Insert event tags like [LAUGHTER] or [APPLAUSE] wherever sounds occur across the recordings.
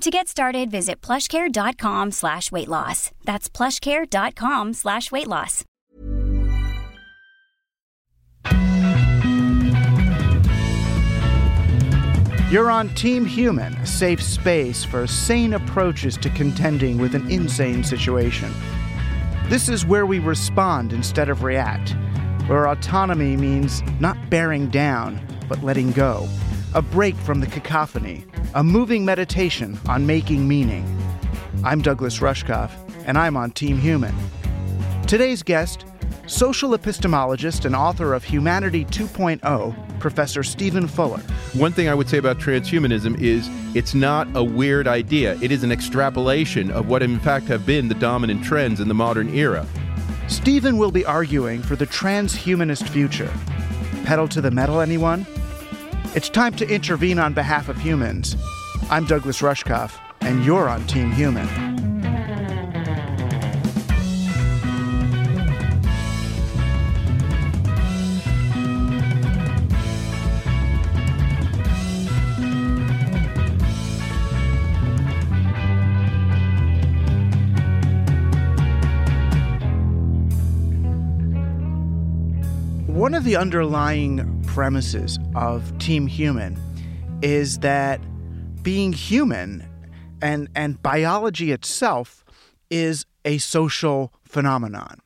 To get started, visit plushcare.com slash weight loss. That's plushcare.com slash weight loss. You're on Team Human, a safe space for sane approaches to contending with an insane situation. This is where we respond instead of react, where autonomy means not bearing down, but letting go. A break from the cacophony, a moving meditation on making meaning. I'm Douglas Rushkoff, and I'm on Team Human. Today's guest, social epistemologist and author of Humanity 2.0, Professor Stephen Fuller. One thing I would say about transhumanism is it's not a weird idea. It is an extrapolation of what, in fact, have been the dominant trends in the modern era. Stephen will be arguing for the transhumanist future. Pedal to the metal, anyone? It's time to intervene on behalf of humans. I'm Douglas Rushkoff, and you're on Team Human. One of the underlying premises of Team Human is that being human and, and biology itself is a social phenomenon.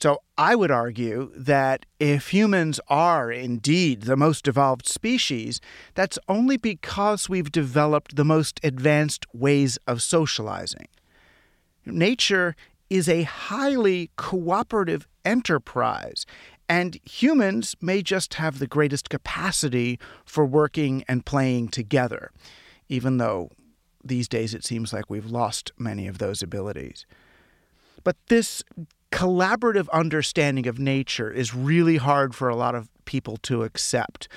So I would argue that if humans are indeed the most evolved species, that's only because we've developed the most advanced ways of socializing. Nature is a highly cooperative enterprise, and humans may just have the greatest capacity for working and playing together, even though these days it seems like we've lost many of those abilities. But this collaborative understanding of nature is really hard for a lot of people to accept.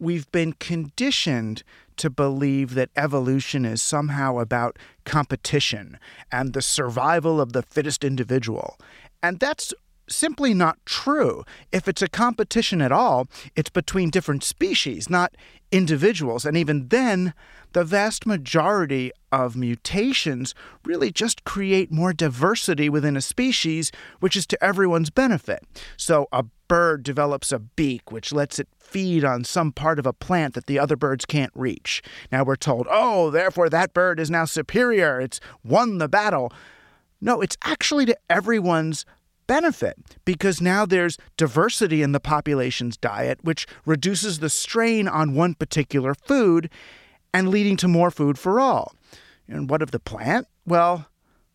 We've been conditioned to believe that evolution is somehow about competition and the survival of the fittest individual. And that's simply not true. If it's a competition at all, it's between different species, not individuals. And even then, the vast majority of mutations really just create more diversity within a species, which is to everyone's benefit. So a bird develops a beak, which lets it feed on some part of a plant that the other birds can't reach. Now we're told, oh, therefore that bird is now superior, it's won the battle. No, it's actually to everyone's benefit because now there's diversity in the population's diet, which reduces the strain on one particular food and leading to more food for all. And what of the plant? Well,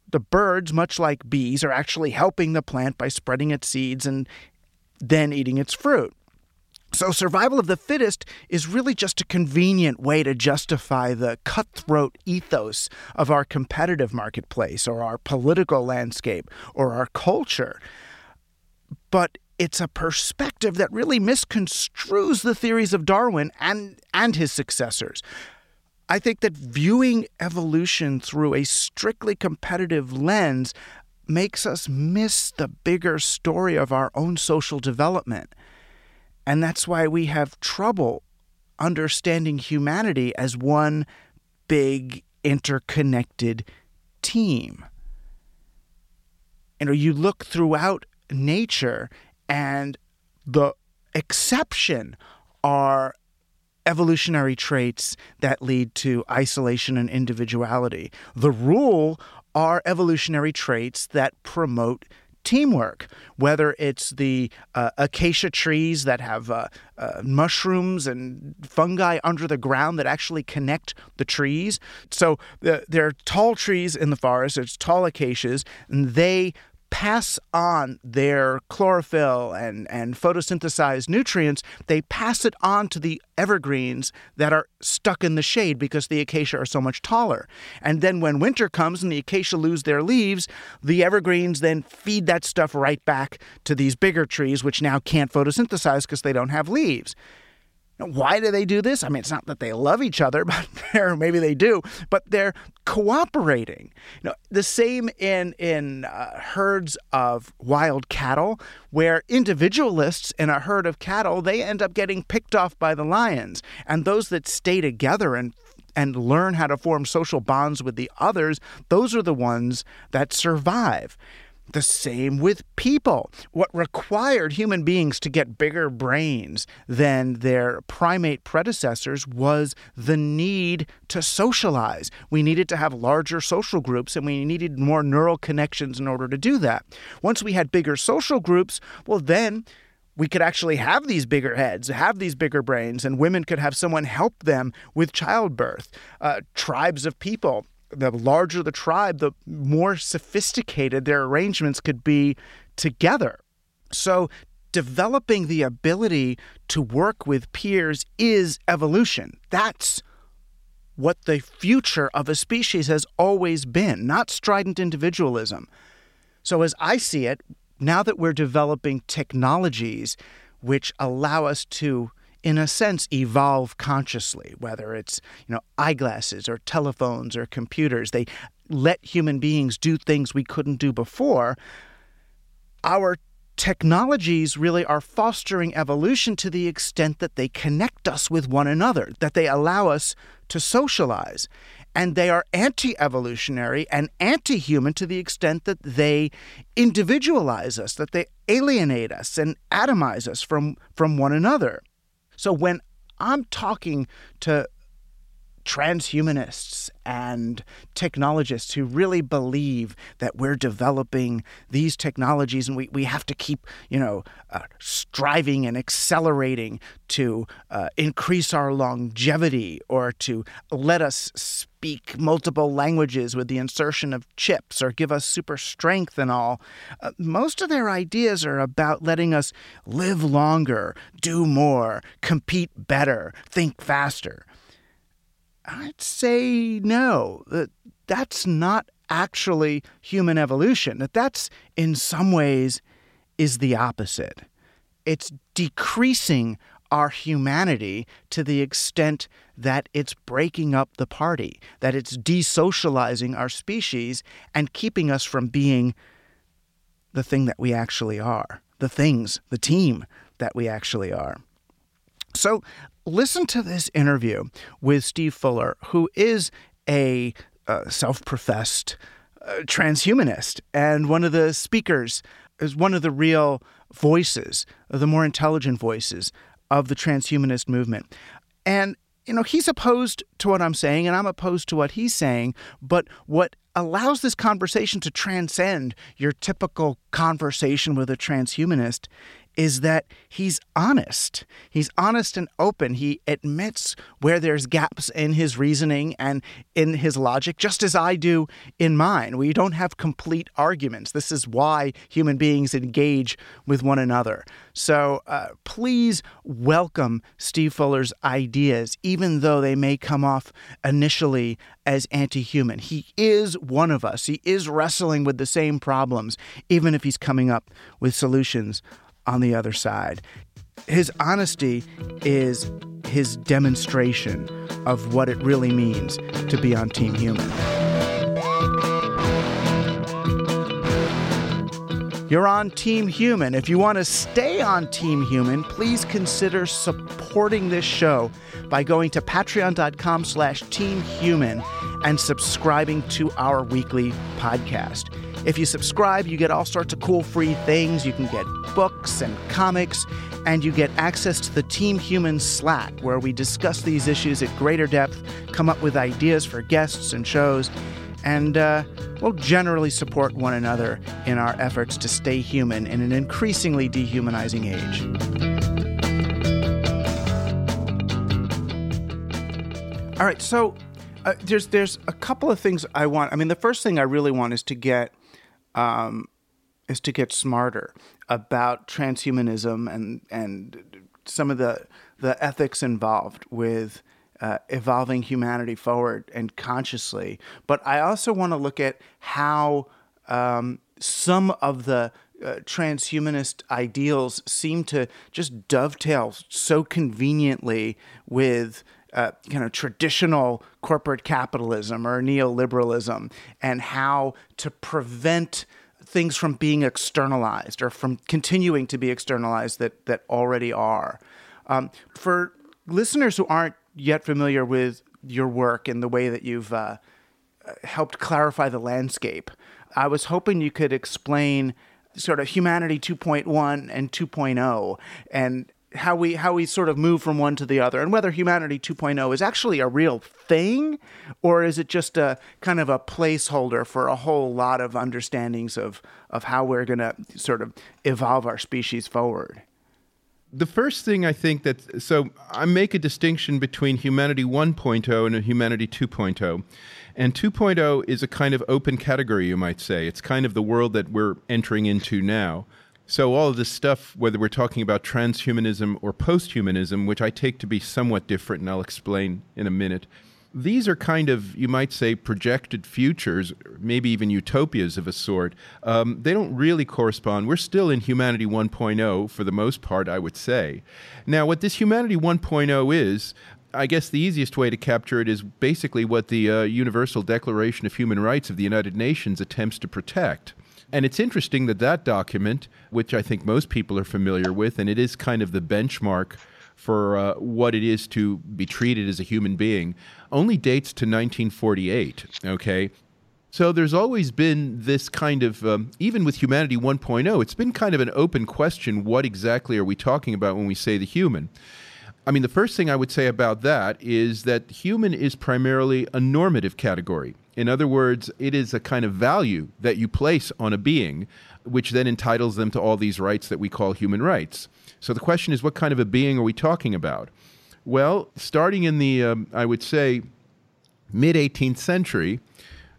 the birds, much like bees, are actually helping the plant by spreading its seeds and then eating its fruit. So, survival of the fittest is really just a convenient way to justify the cutthroat ethos of our competitive marketplace or our political landscape or our culture. But it's a perspective that really misconstrues the theories of Darwin and, and his successors. I think that viewing evolution through a strictly competitive lens makes us miss the bigger story of our own social development. And that's why we have trouble understanding humanity as one big interconnected team. You know, you look throughout nature and the exception are evolutionary traits that lead to isolation and individuality. The rule are evolutionary traits that promote teamwork, whether it's the uh, acacia trees that have uh, uh, mushrooms and fungi under the ground that actually connect the trees. So the, there are tall trees in the forest, there's tall acacias, and they pass on their chlorophyll and, and photosynthesized nutrients, they pass it on to the evergreens that are stuck in the shade because the acacia are so much taller. And then when winter comes and the acacia lose their leaves, the evergreens then feed that stuff right back to these bigger trees, which now can't photosynthesize because they don't have leaves. Why do they do this? I mean, it's not that they love each other, [LAUGHS] but maybe they do, but they're cooperating. You know, the same in in uh, herds of wild cattle, where individualists in a herd of cattle they end up getting picked off by the lions, and those that stay together and and learn how to form social bonds with the others, those are the ones that survive. The same with people. What required human beings to get bigger brains than their primate predecessors was the need to socialize. We needed to have larger social groups and we needed more neural connections in order to do that. Once we had bigger social groups, well, then we could actually have these bigger heads, have these bigger brains, and women could have someone help them with childbirth. Uh, tribes of people the larger the tribe, the more sophisticated their arrangements could be together. So, developing the ability to work with peers is evolution. That's what the future of a species has always been, not strident individualism. So, as I see it, now that we're developing technologies which allow us to in a sense, evolve consciously, whether it's, you know, eyeglasses or telephones or computers. They let human beings do things we couldn't do before. Our technologies really are fostering evolution to the extent that they connect us with one another, that they allow us to socialize. And they are anti evolutionary and anti human to the extent that they individualize us, that they alienate us and atomize us from, from one another. So when I'm talking to transhumanists and technologists who really believe that we're developing these technologies and we, we have to keep, you know, uh, striving and accelerating to uh, increase our longevity or to let us speak multiple languages with the insertion of chips or give us super strength and all. Uh, most of their ideas are about letting us live longer, do more, compete better, think faster. I'd say no. That that's not actually human evolution. That that's in some ways is the opposite. It's decreasing our humanity to the extent that it's breaking up the party, that it's desocializing our species and keeping us from being the thing that we actually are, the things, the team that we actually are. So listen to this interview with Steve Fuller, who is a uh, self professed uh, transhumanist and one of the speakers, is one of the real voices, the more intelligent voices of the transhumanist movement. And, you know, he's opposed to what I'm saying, and I'm opposed to what he's saying. But what allows this conversation to transcend your typical conversation with a transhumanist is that he's honest. He's honest and open. He admits where there's gaps in his reasoning and in his logic, just as I do in mine. We don't have complete arguments. This is why human beings engage with one another. So uh, please welcome Steve Fuller's ideas, even though they may come off initially as anti human. He is one of us, he is wrestling with the same problems, even if he's coming up with solutions on the other side. His honesty is his demonstration of what it really means to be on Team Human. you're on Team Human. If you want to stay on Team Human, please consider supporting this show by going to patreon.com slash teamhuman and subscribing to our weekly podcast. If you subscribe, you get all sorts of cool free things. You can get books and comics, and you get access to the Team Human Slack, where we discuss these issues at greater depth, come up with ideas for guests and shows, and uh, we'll generally support one another in our efforts to stay human in an increasingly dehumanizing age. All right, so uh, there's there's a couple of things I want. I mean, the first thing I really want is to get um, is to get smarter about transhumanism and and some of the the ethics involved with uh, evolving humanity forward and consciously. But I also want to look at how um, some of the uh, transhumanist ideals seem to just dovetail so conveniently with uh, kind of traditional corporate capitalism or neoliberalism and how to prevent things from being externalized or from continuing to be externalized that, that already are. Um, for listeners who aren't yet familiar with your work and the way that you've uh, helped clarify the landscape, I was hoping you could explain sort of humanity 2.1 and 2.0 and how we how we sort of move from one to the other and whether humanity 2.0 is actually a real thing or is it just a kind of a placeholder for a whole lot of understandings of of how we're going to sort of evolve our species forward the first thing I think that so I make a distinction between humanity 1.0 and a humanity 2.0. And 2.0 is a kind of open category, you might say. It's kind of the world that we're entering into now. So, all of this stuff, whether we're talking about transhumanism or posthumanism, which I take to be somewhat different, and I'll explain in a minute, these are kind of, you might say, projected futures, maybe even utopias of a sort. Um, they don't really correspond. We're still in Humanity 1.0 for the most part, I would say. Now, what this Humanity 1.0 is, I guess the easiest way to capture it is basically what the uh, Universal Declaration of Human Rights of the United Nations attempts to protect. And it's interesting that that document, which I think most people are familiar with, and it is kind of the benchmark for uh, what it is to be treated as a human being, only dates to 1948. Okay. So there's always been this kind of, um, even with Humanity 1.0, it's been kind of an open question what exactly are we talking about when we say the human? I mean, the first thing I would say about that is that human is primarily a normative category. In other words, it is a kind of value that you place on a being, which then entitles them to all these rights that we call human rights. So the question is, what kind of a being are we talking about? Well, starting in the, um, I would say, mid 18th century,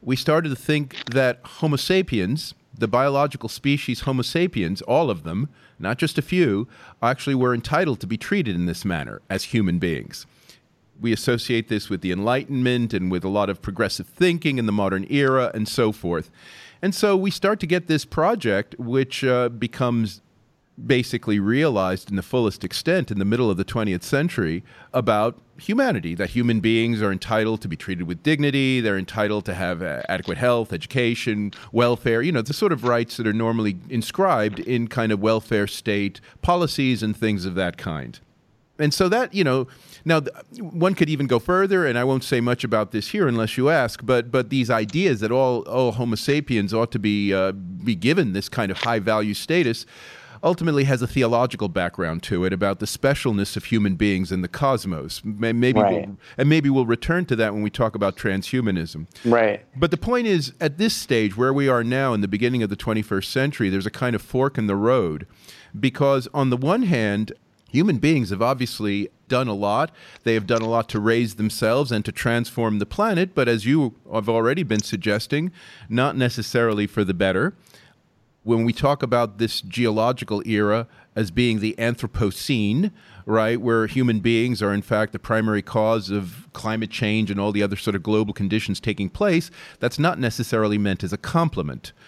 we started to think that Homo sapiens, the biological species Homo sapiens, all of them, not just a few, actually were entitled to be treated in this manner as human beings. We associate this with the Enlightenment and with a lot of progressive thinking in the modern era and so forth. And so we start to get this project, which uh, becomes basically realized in the fullest extent in the middle of the 20th century about humanity that human beings are entitled to be treated with dignity they're entitled to have uh, adequate health education welfare you know the sort of rights that are normally inscribed in kind of welfare state policies and things of that kind. And so that you know now one could even go further and i won't say much about this here unless you ask but but these ideas that all all homo sapiens ought to be uh, be given this kind of high value status ultimately has a theological background to it about the specialness of human beings in the cosmos. Maybe right. we'll, and maybe we'll return to that when we talk about transhumanism. Right. But the point is, at this stage, where we are now in the beginning of the 21st century, there's a kind of fork in the road, because on the one hand, human beings have obviously done a lot. They have done a lot to raise themselves and to transform the planet, but as you have already been suggesting, not necessarily for the better when we talk about this geological era as being the Anthropocene, right, where human beings are in fact the primary cause of climate change and all the other sort of global conditions taking place, that's not necessarily meant as a compliment. [LAUGHS]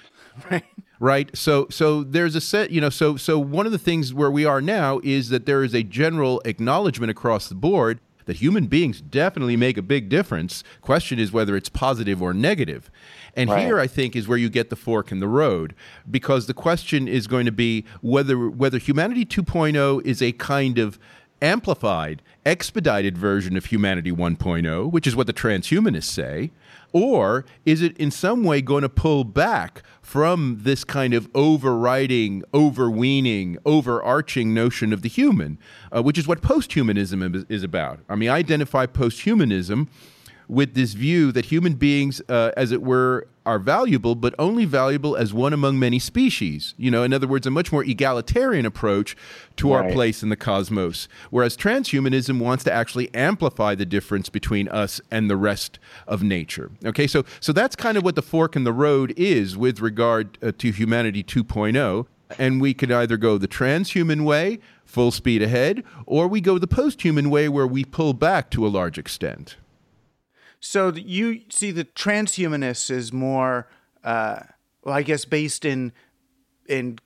Right. Right. So so there's a set, you know, so so one of the things where we are now is that there is a general acknowledgement across the board that human beings definitely make a big difference. Question is whether it's positive or negative. And Right. here I think is where you get the fork in the road because the question is going to be whether whether humanity 2.0 is a kind of amplified, expedited version of humanity 1.0, which is what the transhumanists say, or is it in some way going to pull back from this kind of overriding, overweening, overarching notion of the human, uh, which is what posthumanism is, is about? I mean, I identify posthumanism with this view that human beings, uh, as it were, are valuable, but only valuable as one among many species. You know, in other words, a much more egalitarian approach to our place in the cosmos. Whereas transhumanism wants to actually amplify the difference between us and the rest of nature. Okay, so so that's kind of what the fork in the road is with regard uh, to humanity 2.0. And we could either go the transhuman way, full speed ahead, or we go the posthuman way where we pull back to a large extent. So you see the transhumanists is more, uh, well, I guess based in in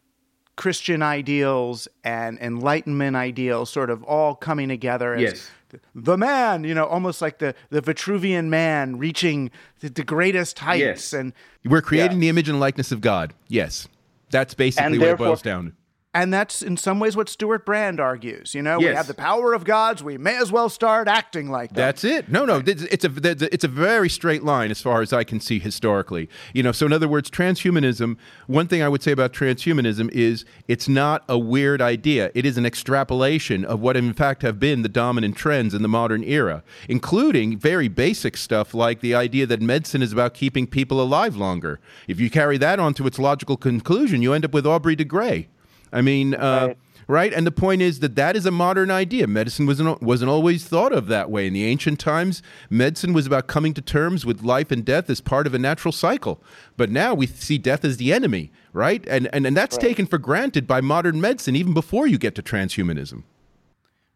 Christian ideals and Enlightenment ideals, sort of all coming together as Yes. the man, you know, almost like the the Vitruvian man reaching the, the greatest heights, Yes. and We're creating the image and likeness of God. Yes. That's basically what it boils down to. And that's in some ways what Stewart Brand argues. You know, we have the power of gods, we may as well start acting like them. That's it. No, no, it's a it's a very straight line as far as I can see historically. You know, so in other words, transhumanism. One thing I would say about transhumanism is it's not a weird idea. It is an extrapolation of what in fact have been the dominant trends in the modern era, including very basic stuff like the idea that medicine is about keeping people alive longer. If you carry that on to its logical conclusion, you end up with Aubrey de Grey. I mean, uh, right. And the point is that that is a modern idea. Medicine wasn't wasn't always thought of that way in the ancient times. Medicine was about coming to terms with life and death as part of a natural cycle. But now we see death as the enemy, right? And and, and that's taken for granted by modern medicine even before you get to transhumanism.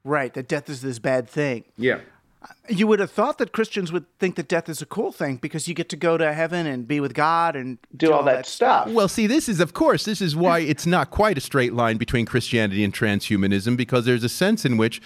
right, that death is this bad thing. Yeah. You would have thought that Christians would think that death is a cool thing because you get to go to heaven and be with God and do all that stuff. Well, see, this is, of course, this is why it's not quite a straight line between Christianity and transhumanism, because there's a sense in which,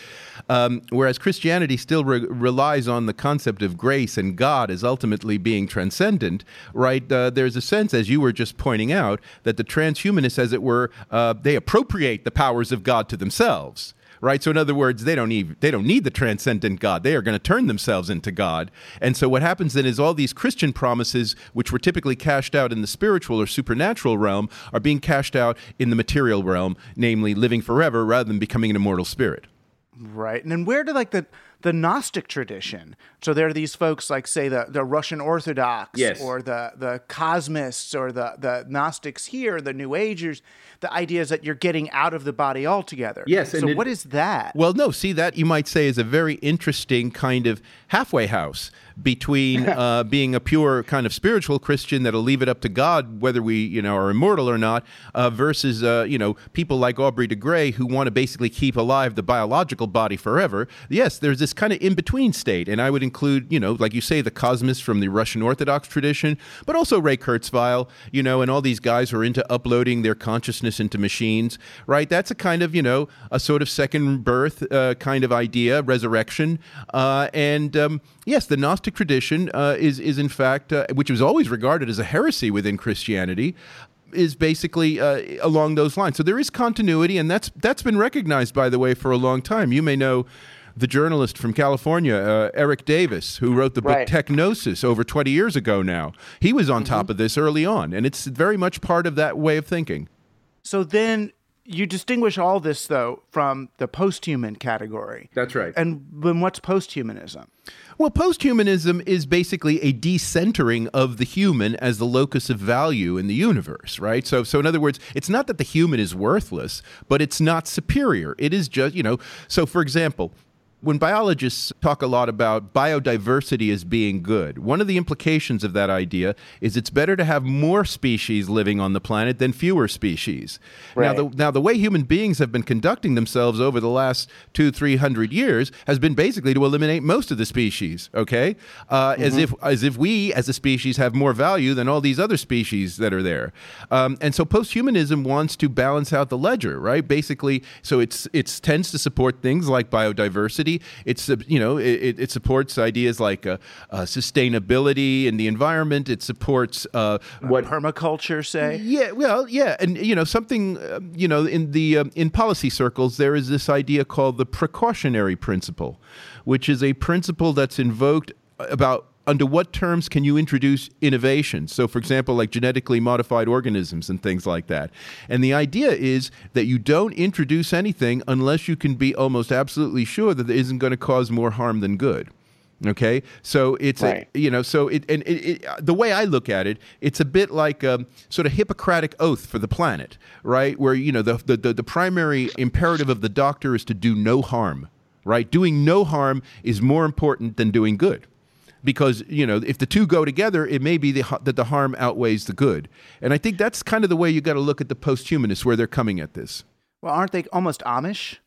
um, whereas Christianity still re- relies on the concept of grace and God as ultimately being transcendent, right? Uh, there's a sense, as you were just pointing out, that the transhumanists, as it were, uh, they appropriate the powers of God to themselves right? So in other words, they don't need they don't need the transcendent God. They are going to turn themselves into God. And so what happens then is all these Christian promises, which were typically cashed out in the spiritual or supernatural realm, are being cashed out in the material realm, namely living forever rather than becoming an immortal spirit. Right. And then where did like the the Gnostic tradition? So there are these folks like say the, the Russian Orthodox Yes. or the the Cosmists or the the Gnostics here, the New Agers. The idea is that you're getting out of the body altogether. Yes, So and it- what is that? Well, no, see that you might say is a very interesting kind of halfway house between [LAUGHS] uh, being a pure kind of spiritual Christian that'll leave it up to God whether we you know are immortal or not, uh, versus uh, you know people like Aubrey de Grey who want to basically keep alive the biological body forever. Yes, there's this kind of in between state, and I would include you know like you say the cosmists from the Russian Orthodox tradition, but also Ray Kurzweil, you know, and all these guys who are into uploading their consciousness into machines, right? That's a kind of you know a sort of second birth uh, kind of idea, resurrection, uh, and um, yes, the Gnostic tradition uh, is is in fact, uh, which was always regarded as a heresy within Christianity. Is basically uh, along those lines. So there is continuity, and that's that's been recognized, by the way, for a long time. You may know the journalist from California, uh, Erik Davis, who wrote the book Right. TechGnosis over 20 years ago now. He was on top of this early on, and it's very much part of that way of thinking. so then you distinguish all this though from the post-human category. That's right. And then what's post-humanism? Well, posthumanism is basically a decentering of the human as the locus of value in the universe, right? So, so in other words, it's not that the human is worthless, but it's not superior. It is just, you know. So, for example, when biologists talk a lot about biodiversity as being good, one of the implications of that idea is it's better to have more species living on the planet than fewer species. Now, the, now, the way human beings have been conducting themselves over the last two, three hundred years has been basically to eliminate most of the species. Okay, uh, as if as if we as a species have more value than all these other species that are there. Um, and so, posthumanism wants to balance out the ledger, right? Basically, so it's it's tends to support things like biodiversity humanity. It's you know it, it supports ideas like uh, uh, sustainability and the environment. It supports uh, what permaculture say. Yeah, well, yeah, and you know something uh, you know in the um, in policy circles there is this idea called the precautionary principle, which is a principle that's invoked about under what terms can you introduce innovation? So, for example, like genetically modified organisms and things like that. And the idea is that you don't introduce anything unless you can be almost absolutely sure that it isn't going to cause more harm than good. Okay, so it's right. a, you know so it and it, it, the way I look at it, it's a bit like a sort of Hippocratic oath for the planet, right? Where you know the, the the primary imperative of the doctor is to do no harm, right? Doing no harm is more important than doing good because you know if the two go together, it may be the, that the harm outweighs the good. And I think that's kind of the way you got to look at the post-humanists where they're coming at this. Well, aren't they almost Amish?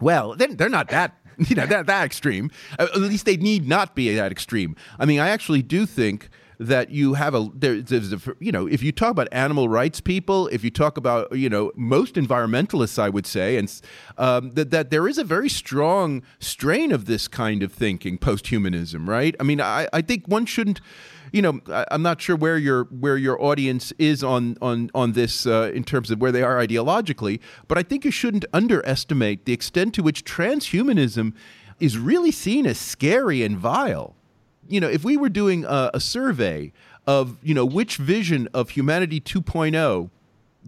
Well, they're, they're not that [LAUGHS] you know that that extreme. Uh, at least they need not be that extreme. I mean, I actually do think that you have a there, there's a you know if you talk about animal rights people, if you talk about you know most environmentalists, I would say, and um, that that there is a very strong strain of this kind of thinking, post-humanism, right? I mean, I, I think one shouldn't you know, I, am not sure where your where your audience is on on on this uh, in terms of where they are ideologically, but I think you shouldn't underestimate the extent to which transhumanism is really seen as scary and vile you know, if we were doing a, a survey of, you know, which vision of humanity 2.0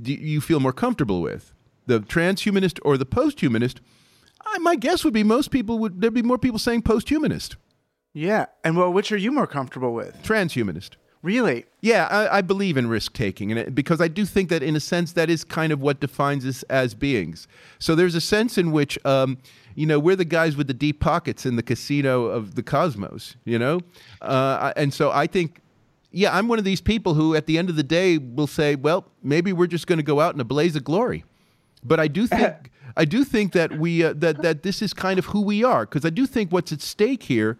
do you feel more comfortable with, the transhumanist or the posthumanist? I, my guess would be most people would there'd be more people saying posthumanist. Yeah, and well, which are you more comfortable with? Transhumanist. Really? Yeah, I, I believe in risk taking, and it, because I do think that, in a sense, that is kind of what defines us as beings. So there's a sense in which um, you know, we're the guys with the deep pockets in the casino of the cosmos, you know? Uh, and so I think, yeah, I'm one of these people who at the end of the day will say, well, maybe we're just going to go out in a blaze of glory. But I do think. [LAUGHS] I do think that we uh, that that this is kind of who we are because I do think what's at stake here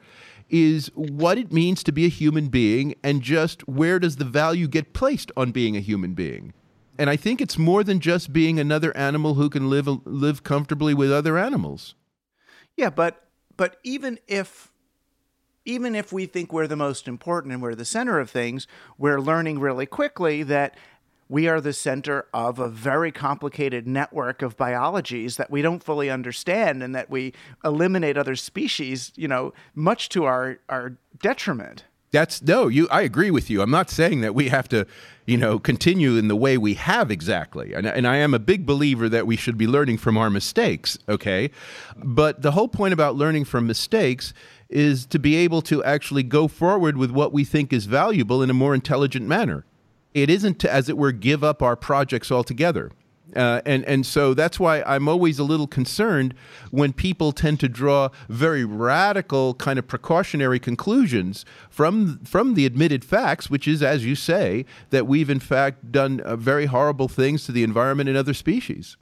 is what it means to be a human being and just where does the value get placed on being a human being. And I think it's more than just being another animal who can live live comfortably with other animals. Yeah, but but even if even if we think we're the most important and we're the center of things, we're learning really quickly that we are the center of a very complicated network of biologies that we don't fully understand and that we eliminate other species, you know, much to our, our detriment. That's no, you I agree with you. I'm not saying that we have to, you know, continue in the way we have exactly. And, and I am a big believer that we should be learning from our mistakes, okay? But the whole point about learning from mistakes is to be able to actually go forward with what we think is valuable in a more intelligent manner. It isn't to, as it were, give up our projects altogether. Uh, and and so that's why I'm always a little concerned when people tend to draw very radical kind of precautionary conclusions from from the admitted facts, which is, as you say, that we've in fact done uh, very horrible things to the environment and other species.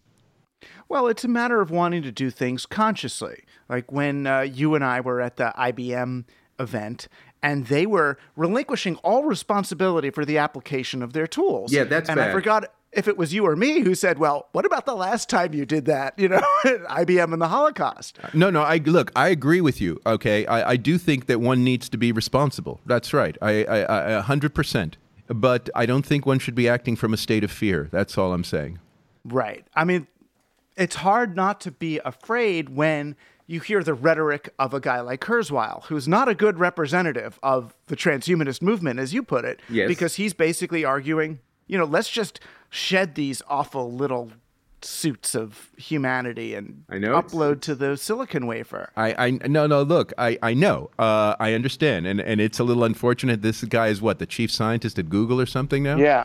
Well, it's a matter of wanting to do things consciously. Like when uh, you and I were at the IBM event and they were relinquishing all responsibility for the application of their tools. Yeah, that's and bad. I forgot if it was you or me who said, "Well, what about the last time you did that?" You know, [LAUGHS] IBM and the Holocaust. No, no. I look. I agree with you. Okay, I, I do think that one needs to be responsible. That's right. I, a hundred percent. But I don't think one should be acting from a state of fear. That's all I'm saying. Right. I mean, it's hard not to be afraid when you hear the rhetoric of a guy like Kurzweil, who's not a good representative of the transhumanist movement, as you put it, yes. because he's basically arguing, you know, let's just shed these awful little suits of humanity and I know upload to the silicon wafer. I, I no no look I I know uh, I understand and and it's a little unfortunate. This guy is what the chief scientist at Google or something now. Yeah.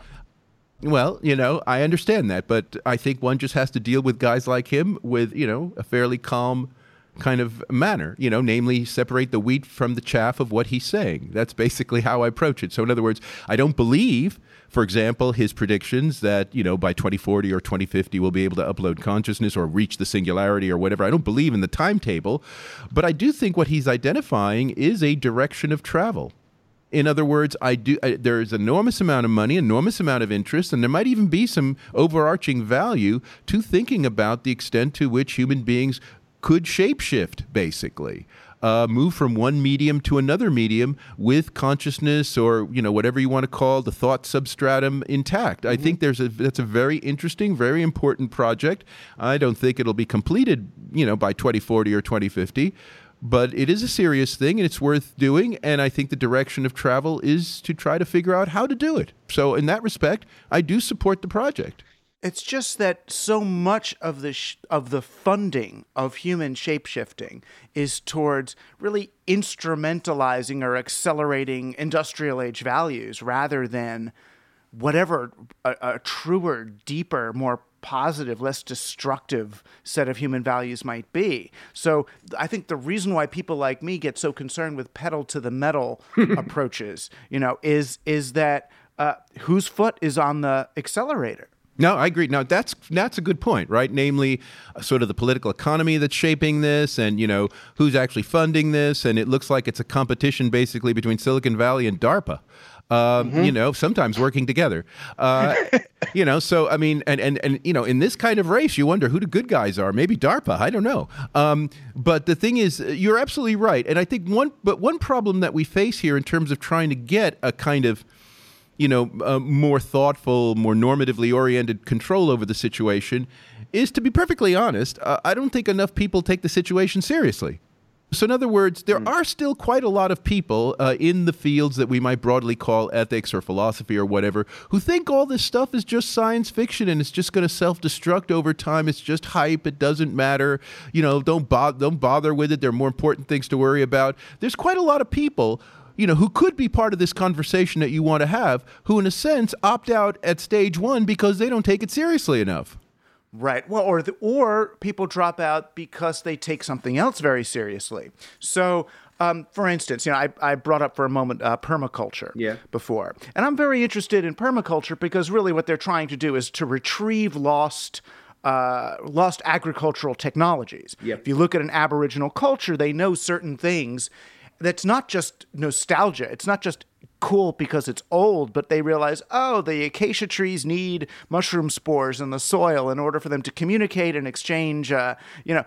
Well, you know, I understand that, but I think one just has to deal with guys like him with you know a fairly calm kind of manner, you know, namely separate the wheat from the chaff of what he's saying. That's basically how I approach it. So, in other words, I don't believe for example, his predictions that, you know, by 2040 or 2050 we'll be able to upload consciousness or reach the singularity or whatever. I don't believe in the timetable, but I do think what he's identifying is a direction of travel. In other words, I do. I, there's enormous amount of money, enormous amount of interest, and there might even be some overarching value to thinking about the extent to which human beings could shapeshift, basically. Uh, move from one medium to another medium with consciousness or you know whatever you want to call the thought substratum intact. Mm-hmm. I think there's a that's a very interesting, very important project. I don't think it'll be completed you know by 2040 or 2050, but it is a serious thing and it's worth doing. And I think the direction of travel is to try to figure out how to do it. So in that respect, I do support the project. It's just that so much of the sh- of the funding of human shapeshifting is towards really instrumentalizing or accelerating industrial age values rather than whatever a, a truer, deeper, more positive, less destructive set of human values might be. So I think the reason why people like me get so concerned with pedal to the metal [LAUGHS] approaches, you know, is is that uh, whose foot is on the accelerator? No, I agree. Now that's that's a good point, right? Namely, uh, sort of the political economy that's shaping this, and you know who's actually funding this, and it looks like it's a competition basically between Silicon Valley and DARPA. Um, mm-hmm. You know, sometimes working together. Uh, [LAUGHS] you know, so I mean, and and and you know, in this kind of race, you wonder who the good guys are. Maybe DARPA. I don't know. Um, but the thing is, you're absolutely right, and I think one but one problem that we face here in terms of trying to get a kind of you know, uh, more thoughtful, more normatively oriented control over the situation is, to be perfectly honest, uh, I don't think enough people take the situation seriously. So, in other words, there mm. are still quite a lot of people uh, in the fields that we might broadly call ethics or philosophy or whatever who think all this stuff is just science fiction and it's just going to self destruct over time. It's just hype. It doesn't matter. You know, don't, bo- don't bother with it. There are more important things to worry about. There's quite a lot of people you know, who could be part of this conversation that you want to have, who in a sense opt out at stage one because they don't take it seriously enough. Right. Well, or the, or people drop out because they take something else very seriously. So, um, for instance, you know, I, I brought up for a moment uh, permaculture yeah. before, and I'm very interested in permaculture because really what they're trying to do is to retrieve lost. Uh, lost agricultural technologies. Yep. If you look at an Aboriginal culture, they know certain things that's not just nostalgia. It's not just cool because it's old, but they realize, oh, the acacia trees need mushroom spores in the soil in order for them to communicate and exchange, uh, you know,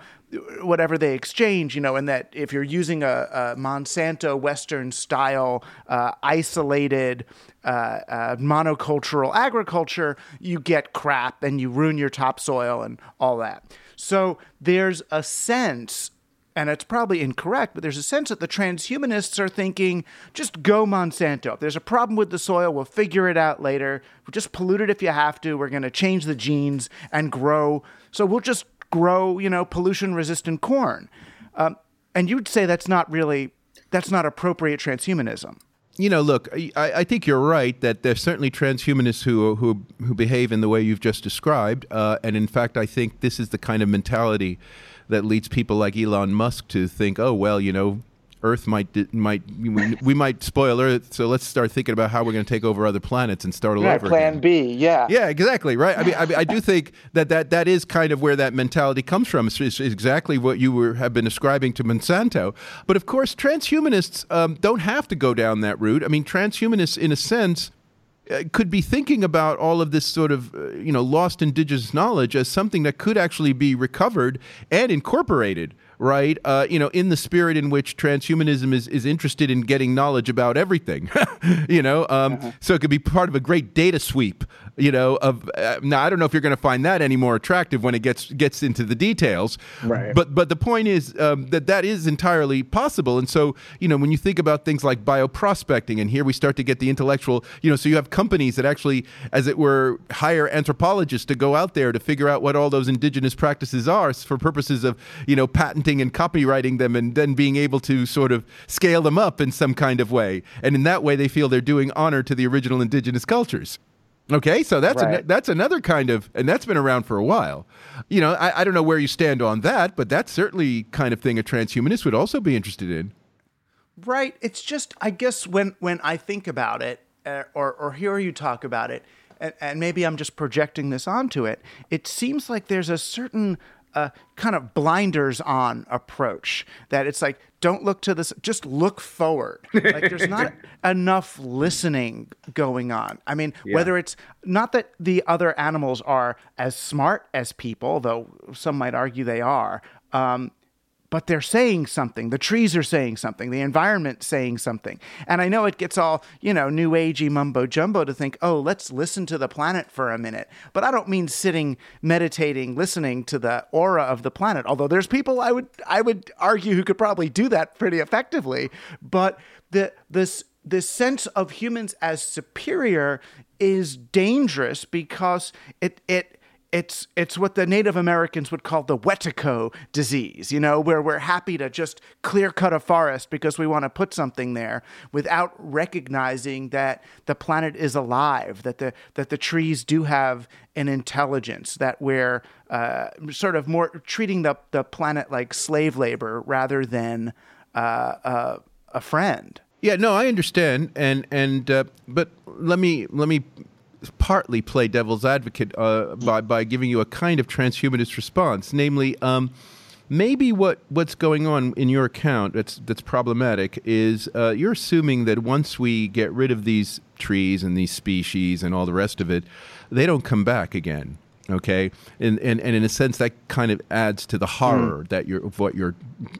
whatever they exchange, you know, and that if you're using a, a Monsanto Western style, uh, isolated, uh, uh monocultural agriculture, you get crap and you ruin your topsoil and all that. So there's a sense and it's probably incorrect, but there's a sense that the transhumanists are thinking, just go Monsanto. If there's a problem with the soil, we'll figure it out later. We'll just pollute it if you have to. We're going to change the genes and grow. So we'll just grow, you know, pollution resistant corn. Um, and you'd say that's not really, that's not appropriate transhumanism you know, look, I, I, think you're right that there's certainly transhumanists who who who behave in the way you've just described, uh, and in fact, I think this is the kind of mentality that leads people like Elon Musk to think, oh well, you know, Earth might might we might spoil Earth, so let's start thinking about how we're going to take over other planets and start all right, over. Plan again. B, yeah, yeah, exactly, right. I mean, I, mean, I do [LAUGHS] think that, that that is kind of where that mentality comes from. It's, it's exactly what you were have been ascribing to Monsanto. But of course, transhumanists um, don't have to go down that route. I mean, transhumanists, in a sense could be thinking about all of this sort of uh, you know lost indigenous knowledge as something that could actually be recovered and incorporated right? Uh, you know, in the spirit in which transhumanism is, is interested in getting knowledge about everything, [LAUGHS] you know, um, uh-huh. so it could be part of a great data sweep, you know. Of uh, now, I don't know if you're going to find that any more attractive when it gets gets into the details, right? But but the point is um, that that is entirely possible, and so you know, when you think about things like bioprospecting, and here we start to get the intellectual, you know, so you have companies that actually, as it were, hire anthropologists to go out there to figure out what all those indigenous practices are for purposes of you know patenting and copywriting them and then being able to sort of scale them up in some kind of way. And in that way, they feel they're doing honor to the original indigenous cultures. Okay, so that's right. that's another kind of, and that's been around for a while. You know, I, I don't know where you stand on that, but that's certainly kind of thing a transhumanist would also be interested in. Right. It's just, I guess, when when I think about it, uh, or or hear you talk about it, and, and maybe I'm just projecting this onto it. It seems like there's a certain a kind of blinders on approach that it's like don't look to this just look forward. Like there's not [LAUGHS] enough listening going on. I mean yeah. whether it's not that the other animals are as smart as people though some might argue they are um, but they're saying something. The trees are saying something. The environment's saying something. And I know it gets all, you know, new agey mumbo jumbo to think, oh, let's listen to the planet for a minute. But I don't mean sitting, meditating, listening to the aura of the planet. Although there's people I would I would argue who could probably do that pretty effectively. But the this this sense of humans as superior is dangerous because it it it's it's what the Native Americans would call the wetiko disease, you know, where we're happy to just clear cut a forest because we want to put something there without recognizing that the planet is alive, that the that the trees do have an intelligence, that we're uh, sort of more treating the the planet like slave labor rather than uh, uh, a friend. Yeah, no, I understand, and and uh, but let me let me partly play devil's advocate uh, by by giving you a kind of transhumanist response, namely. Um, maybe what, what's going on in your account that's that's problematic is uh, you're assuming that once we get rid of these trees and these species and all the rest of it, they don't come back again. Okay, and and, and in a sense that kind of adds to the horror mm. that you're of what you're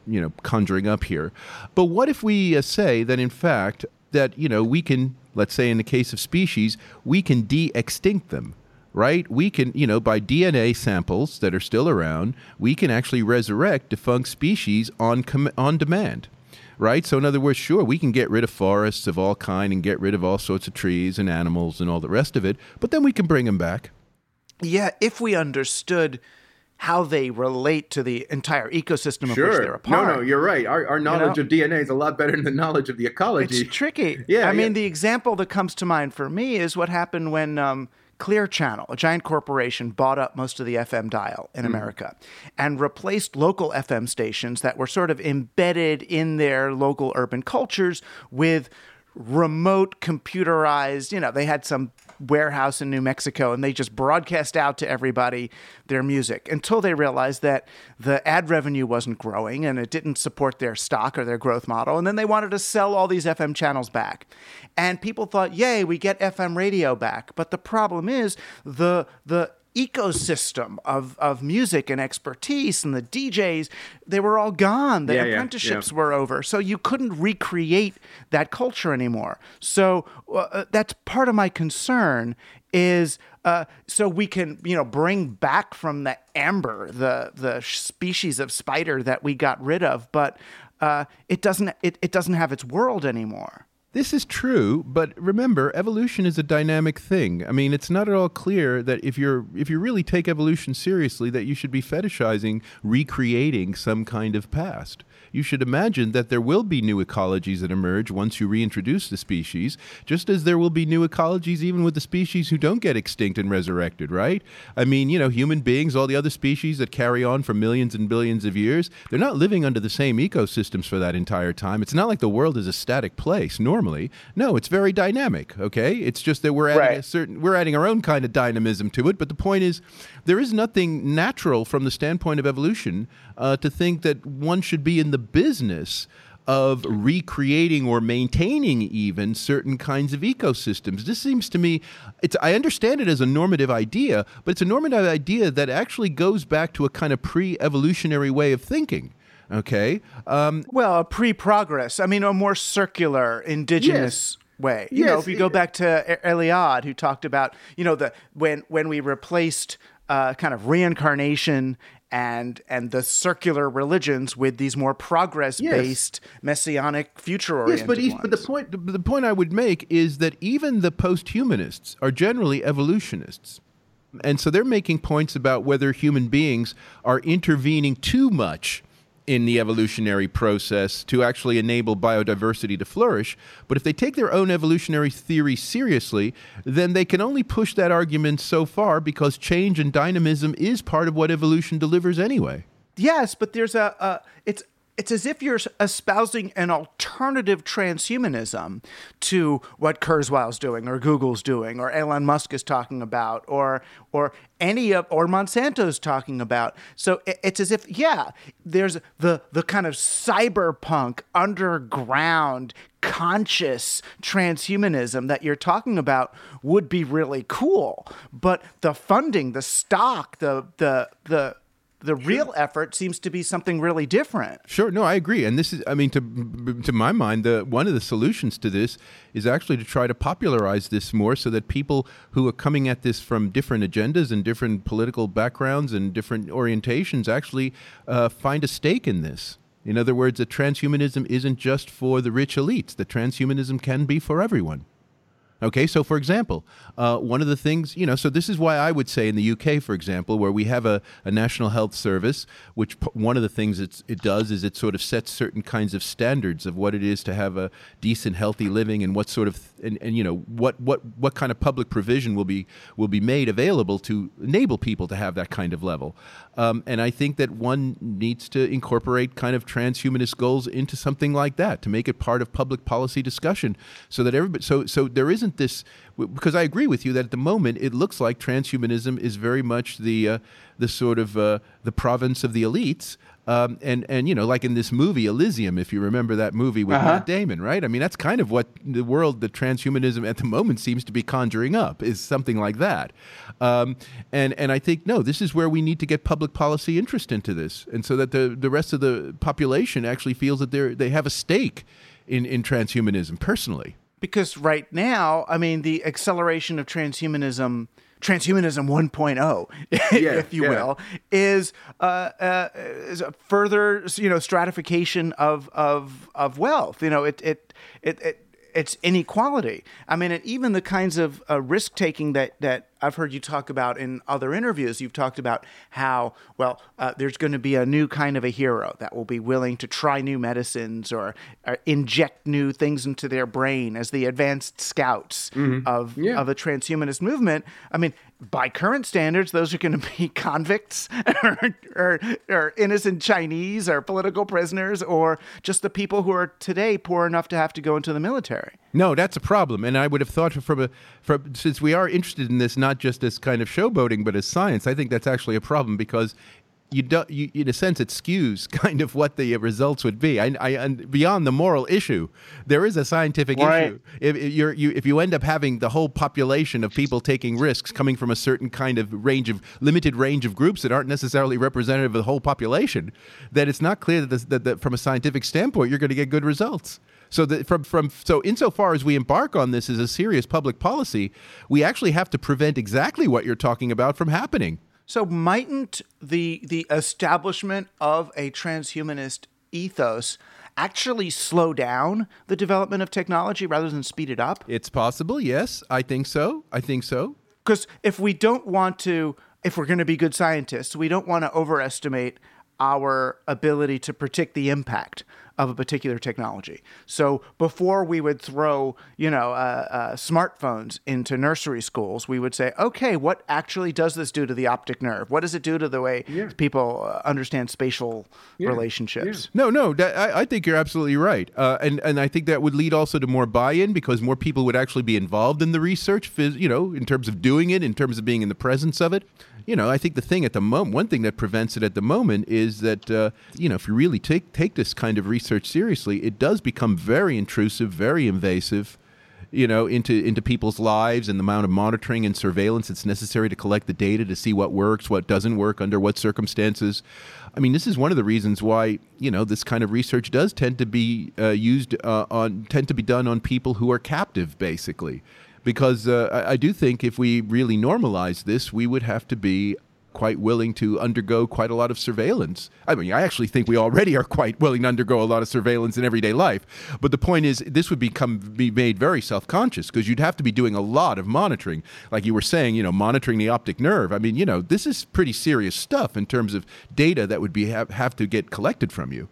you know conjuring up here. But what if we uh, say that in fact that you know we can let's say in the case of species, we can de extinct them, right? We can, you know, by DNA samples that are still around, we can actually resurrect defunct species on, com- on demand. Right, so in other words, sure, we can get rid of forests of all kind and get rid of all sorts of trees and animals and all the rest of it, but then we can bring them back. Yeah, if we understood how they relate to the entire ecosystem sure. of which they're a part. No, no, you're right. Our, our knowledge you know? of DNA is a lot better than the knowledge of the ecology. It's tricky. [LAUGHS] yeah. I mean, the example that comes to mind for me is what happened when um, Clear Channel, a giant corporation, bought up most of the FM dial in mm. America and replaced local FM stations that were sort of embedded in their local urban cultures with remote computerized, you know, they had some warehouse in New Mexico and they just broadcast out to everybody their music until they realized that the ad revenue wasn't growing and it didn't support their stock or their growth model. And then they wanted to sell all these FM channels back. And people thought, yay, we get FM radio back. But the problem is the the ecosystem of, of music and expertise and the DJs, they were all gone. The yeah, apprenticeships yeah, yeah. were over. So you couldn't recreate that culture anymore. So uh, uh, that's part of my concern is uh, so we can you know bring back from the amber the the species of spider that we got rid of, but uh, it doesn't it, it doesn't have its world anymore. This is true, but remember, evolution is a dynamic thing. I mean, it's not at all clear that if you're if you really take evolution seriously, that you should be fetishizing recreating some kind of past you should imagine that there will be new ecologies that emerge once you reintroduce the species, just as there will be new ecologies even with the species who don't get extinct and resurrected, right? I mean, you know, human beings, all the other species that carry on for millions and billions of years, they're not living under the same ecosystems for that entire time. It's not like the world is a static place normally. No, it's very dynamic, okay? It's just that we're adding right. a certain we're adding our own kind of dynamism to it, but the point is there is nothing natural from the standpoint of evolution uh, to think that one should be in the business of recreating or maintaining even certain kinds of ecosystems. This seems to me, it's, I understand it as a normative idea, but it's a normative idea that actually goes back to a kind of pre evolutionary way of thinking. Okay. Um, well, pre progress. I mean, a more circular, indigenous. Yes way. You yes, know, if you go back to Eliade, who talked about, you know, the when when we replaced uh, kind of reincarnation and and the circular religions with these more progress based yes. messianic future oriented yes but, but the point the point i would make is that even the post-humanists are generally evolutionists and so they're making points about whether human beings are intervening too much in the evolutionary process to actually enable biodiversity to flourish. But if they take their own evolutionary theory seriously, then they can only push that argument so far because change and dynamism is part of what evolution delivers anyway. Yes, but there's a, a it's it's as if you're espousing an alternative transhumanism to what Kurzweil's doing or Google's doing or Elon Musk is talking about or or any of or Monsanto's talking about. So it's as if yeah, there's the the kind of cyberpunk underground conscious transhumanism that you're talking about would be really cool, but the funding, the stock, the the the the real effort seems to be something really different. Sure, no, I agree, and this is, I mean, to to my mind, the one of the solutions to this is actually to try to popularize this more, so that people who are coming at this from different agendas and different political backgrounds and different orientations actually uh, find a stake in this. In other words, that transhumanism isn't just for the rich elites; that transhumanism can be for everyone. Okay, so for example, uh, one of the things, you know, so this is why I would say in the UK, for example, where we have a, a national health service, which p- one of the things it does is it sort of sets certain kinds of standards of what it is to have a decent, healthy living and what sort of, and, and you know, what, what, what kind of public provision will be, will be made available to enable people to have that kind of level. Um, and I think that one needs to incorporate kind of transhumanist goals into something like that to make it part of public policy discussion so that everybody, so, so there isn't this because I agree with you that at the moment it looks like transhumanism is very much the uh, the sort of uh, the province of the elites. Um, and and you know, like in this movie Elysium, if you remember that movie with uh-huh. Matt Damon, right? I mean, that's kind of what the world the transhumanism at the moment seems to be conjuring up is something like that. Um, and and I think no, this is where we need to get public policy interest into this, and so that the the rest of the population actually feels that they they have a stake in in transhumanism personally because right now, I mean, the acceleration of transhumanism, transhumanism 1.0, [LAUGHS] yeah, if you yeah. will, is uh, uh, is a further you know stratification of of of wealth. You know, it it it. it it's inequality. I mean, and even the kinds of uh, risk taking that that I've heard you talk about in other interviews. You've talked about how, well, uh, there's going to be a new kind of a hero that will be willing to try new medicines or, or inject new things into their brain as the advanced scouts mm-hmm. of, yeah. of a transhumanist movement. I mean, by current standards, those are going [LAUGHS] to be convicts or, or, or, innocent Chinese or political prisoners or just the people who are today poor enough to have to go into the military. No, that's a problem. And I would have thought from a, from, since we are interested in this not just as kind of showboating, but as science, I think that's actually a problem because you do, you, in a sense, it skews [LAUGHS] kind of what the results would be. I, I beyond the moral issue, there is a scientific right. issue. If, if you're, you, if you end up having the whole population of people taking risks coming from a certain kind of range of limited range of groups that aren't necessarily representative of the whole population, then it's not clear that, this, that, that from a scientific standpoint, you're going to get good results. So that from from so insofar as we embark on this as a serious public policy, we actually have to prevent exactly what you're talking about from happening. So mightn't the the establishment of a transhumanist ethos actually slow down the development of technology rather than speed it up? It's possible, yes. I think so. I think so. Because if we don't want to, if we're going to be good scientists, we don't want to overestimate our ability to predict the impact of a particular technology. So before we would throw, you know, uh, uh, smartphones into nursery schools, we would say, okay, what actually does this do to the optic nerve? What does it do to the way yeah. people uh, understand spatial yeah. relationships? Yeah. No, no, that, I, I, think you're absolutely right, uh, and and I think that would lead also to more buy-in because more people would actually be involved in the research, you know, in terms of doing it, in terms of being in the presence of it you know, I think the thing at the moment, one thing that prevents it at the moment is that, uh, you know, if you really take take this kind of research seriously, it does become very intrusive, very invasive, you know, into into people's lives and the amount of monitoring and surveillance that's necessary to collect the data to see what works, what doesn't work, under what circumstances. I mean, this is one of the reasons why you know this kind of research does tend to be uh, used uh, on tend to be done on people who are captive, basically because uh, I, I, do think if we really normalize this, we would have to be quite willing to undergo quite a lot of surveillance. I mean, I actually think we already are quite willing to undergo a lot of surveillance in everyday life. But the point is, this would become be made very self-conscious because you'd have to be doing a lot of monitoring, like you were saying, you know, monitoring the optic nerve. I mean, you know, this is pretty serious stuff in terms of data that would be have, have to get collected from you.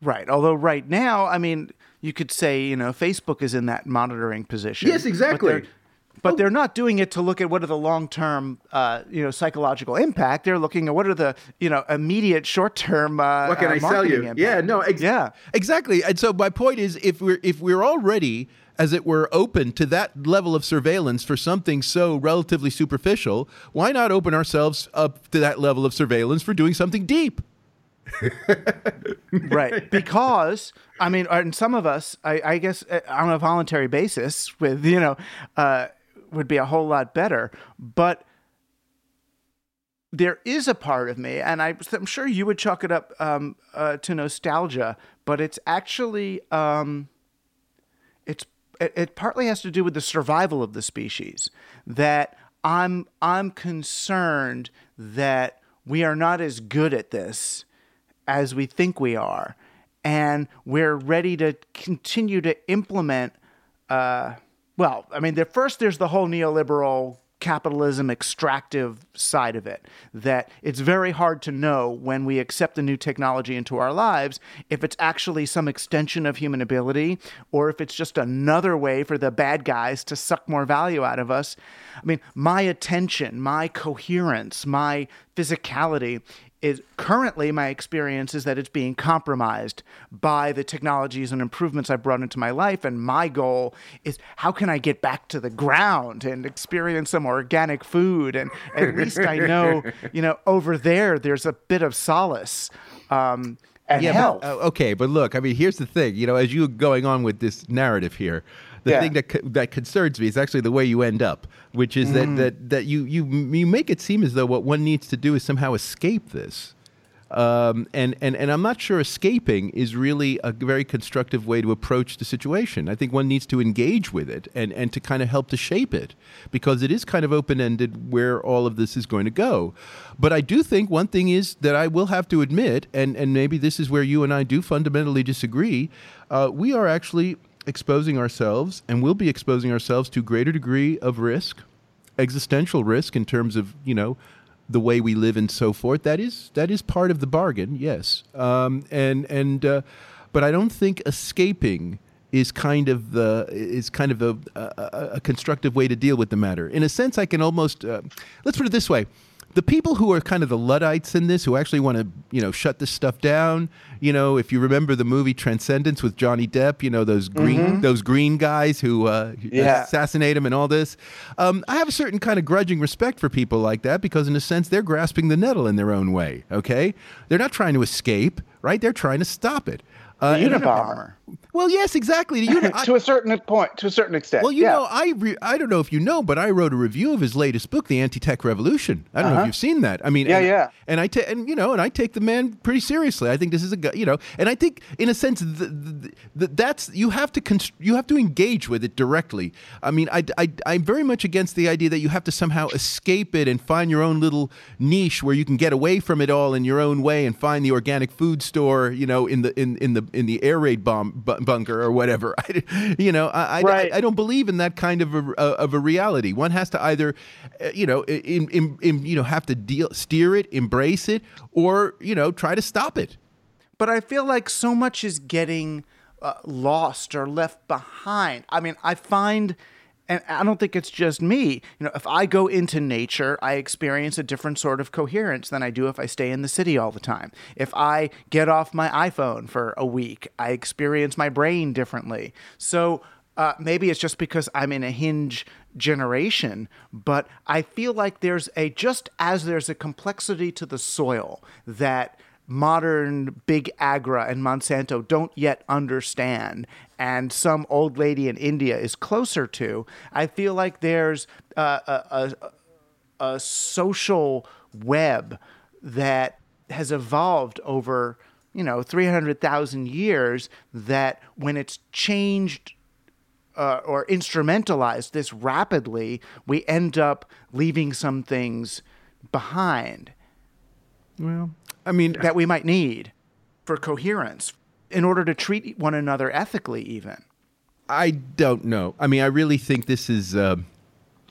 Right. Although right now, I mean, you could say, you know, Facebook is in that monitoring position. Yes, exactly. But they're, oh. they're not doing it to look at what are the long-term, uh, you know, psychological impact. They're looking at what are the, you know, immediate short-term. Uh, what can uh, I sell you? Impact. Yeah, no, ex- yeah, exactly. And so my point is, if we're if we're already as it were, open to that level of surveillance for something so relatively superficial, why not open ourselves up to that level of surveillance for doing something deep? [LAUGHS] right. Because, I mean, and some of us, I, I, guess, uh, on a voluntary basis, with, you know, uh, would be a whole lot better. But there is a part of me, and I, am sure you would chalk it up um, uh, to nostalgia, but it's actually um, it's it, it partly has to do with the survival of the species. That I'm I'm concerned that we are not as good at this as we think we are, and we're ready to continue to implement. Uh, well, I mean, the, first there's the whole neoliberal capitalism extractive side of it that it's very hard to know when we accept a new technology into our lives if it's actually some extension of human ability or if it's just another way for the bad guys to suck more value out of us. I mean my attention my coherence my physicality is currently my experience is that it's being compromised by the technologies and improvements I've brought into my life. And my goal is how can I get back to the ground and experience some organic food? And at least I know, you know, over there, there's a bit of solace. Um, and yeah, health. But, uh, okay, but look, I mean, here's the thing. You know, as you're going on with this narrative here, the Yeah. thing that that concerns me is actually the way you end up, which is that, that that you you you make it seem as though what one needs to do is somehow escape this. Um, and, and, and I'm not sure escaping is really a very constructive way to approach the situation. I think one needs to engage with it and, and to kind of help to shape it because it is kind of open ended where all of this is going to go. But I do think one thing is that I will have to admit, and, and maybe this is where you and I do fundamentally disagree, uh, we are actually exposing ourselves and will be exposing ourselves to greater degree of risk existential risk in terms of you know the way we live and so forth. That is that is part of the bargain, yes. Um, and and uh, but I don't think escaping is kind of the is kind of a, a, a constructive way to deal with the matter. In a sense, I can almost uh, let's put it this way. The people who are kind of the Luddites in this, who actually want to, you know, shut this stuff down. You know, if you remember the movie Transcendence with Johnny Depp, you know those green those green guys who uh, Yeah. assassinate him and all this. Um, I have a certain kind of grudging respect for people like that because, in a sense, they're grasping the nettle in their own way. Okay, they're not trying to escape, right? They're trying to stop it. Uh, and- Unabomber. [LAUGHS] well, yes, exactly. The uni- [LAUGHS] to a certain point, to a certain extent. well, you yeah. know, I re- I don't know if you know, but I wrote a review of his latest book, The Anti-Tech Revolution. I don't know if you've seen that. I mean, Uh-huh. Yeah, and, yeah. And I take and you know, and I take the man pretty seriously. I think this is a guy, you know, and I think in a sense th th th that's you have to const- you have to engage with it directly. I mean, I, I I'm very much against the idea that you have to somehow escape it and find your own little niche where you can get away from it all in your own way and find the organic food store, you know, in the in in the in the air raid bomb bu- bunker or whatever. [LAUGHS] I, you know, I I, Right. I, I don't believe in that kind of a, of a reality. One has to either, uh, you know, in, in, in, you know, have to deal, steer it, embrace it, or you know, try to stop it. but I feel like so much is getting uh, lost or left behind. I mean, I find, and I don't think it's just me. You know, if I go into nature, I experience a different sort of coherence than I do if I stay in the city all the time. If I get off my iPhone for a week, I experience my brain differently. So. Uh, maybe it's just because I'm in a hinge generation, but I feel like there's a just as there's a complexity to the soil that modern big agra and Monsanto don't yet understand, and some old lady in India is closer to. I feel like there's a, a, a social web that has evolved over you know 300,000 years that when it's changed uh, or instrumentalized this rapidly, we end up leaving some things behind Well, I mean, that we might need for coherence in order to treat one another ethically, even. I don't know. I mean, I really think this is. Uh,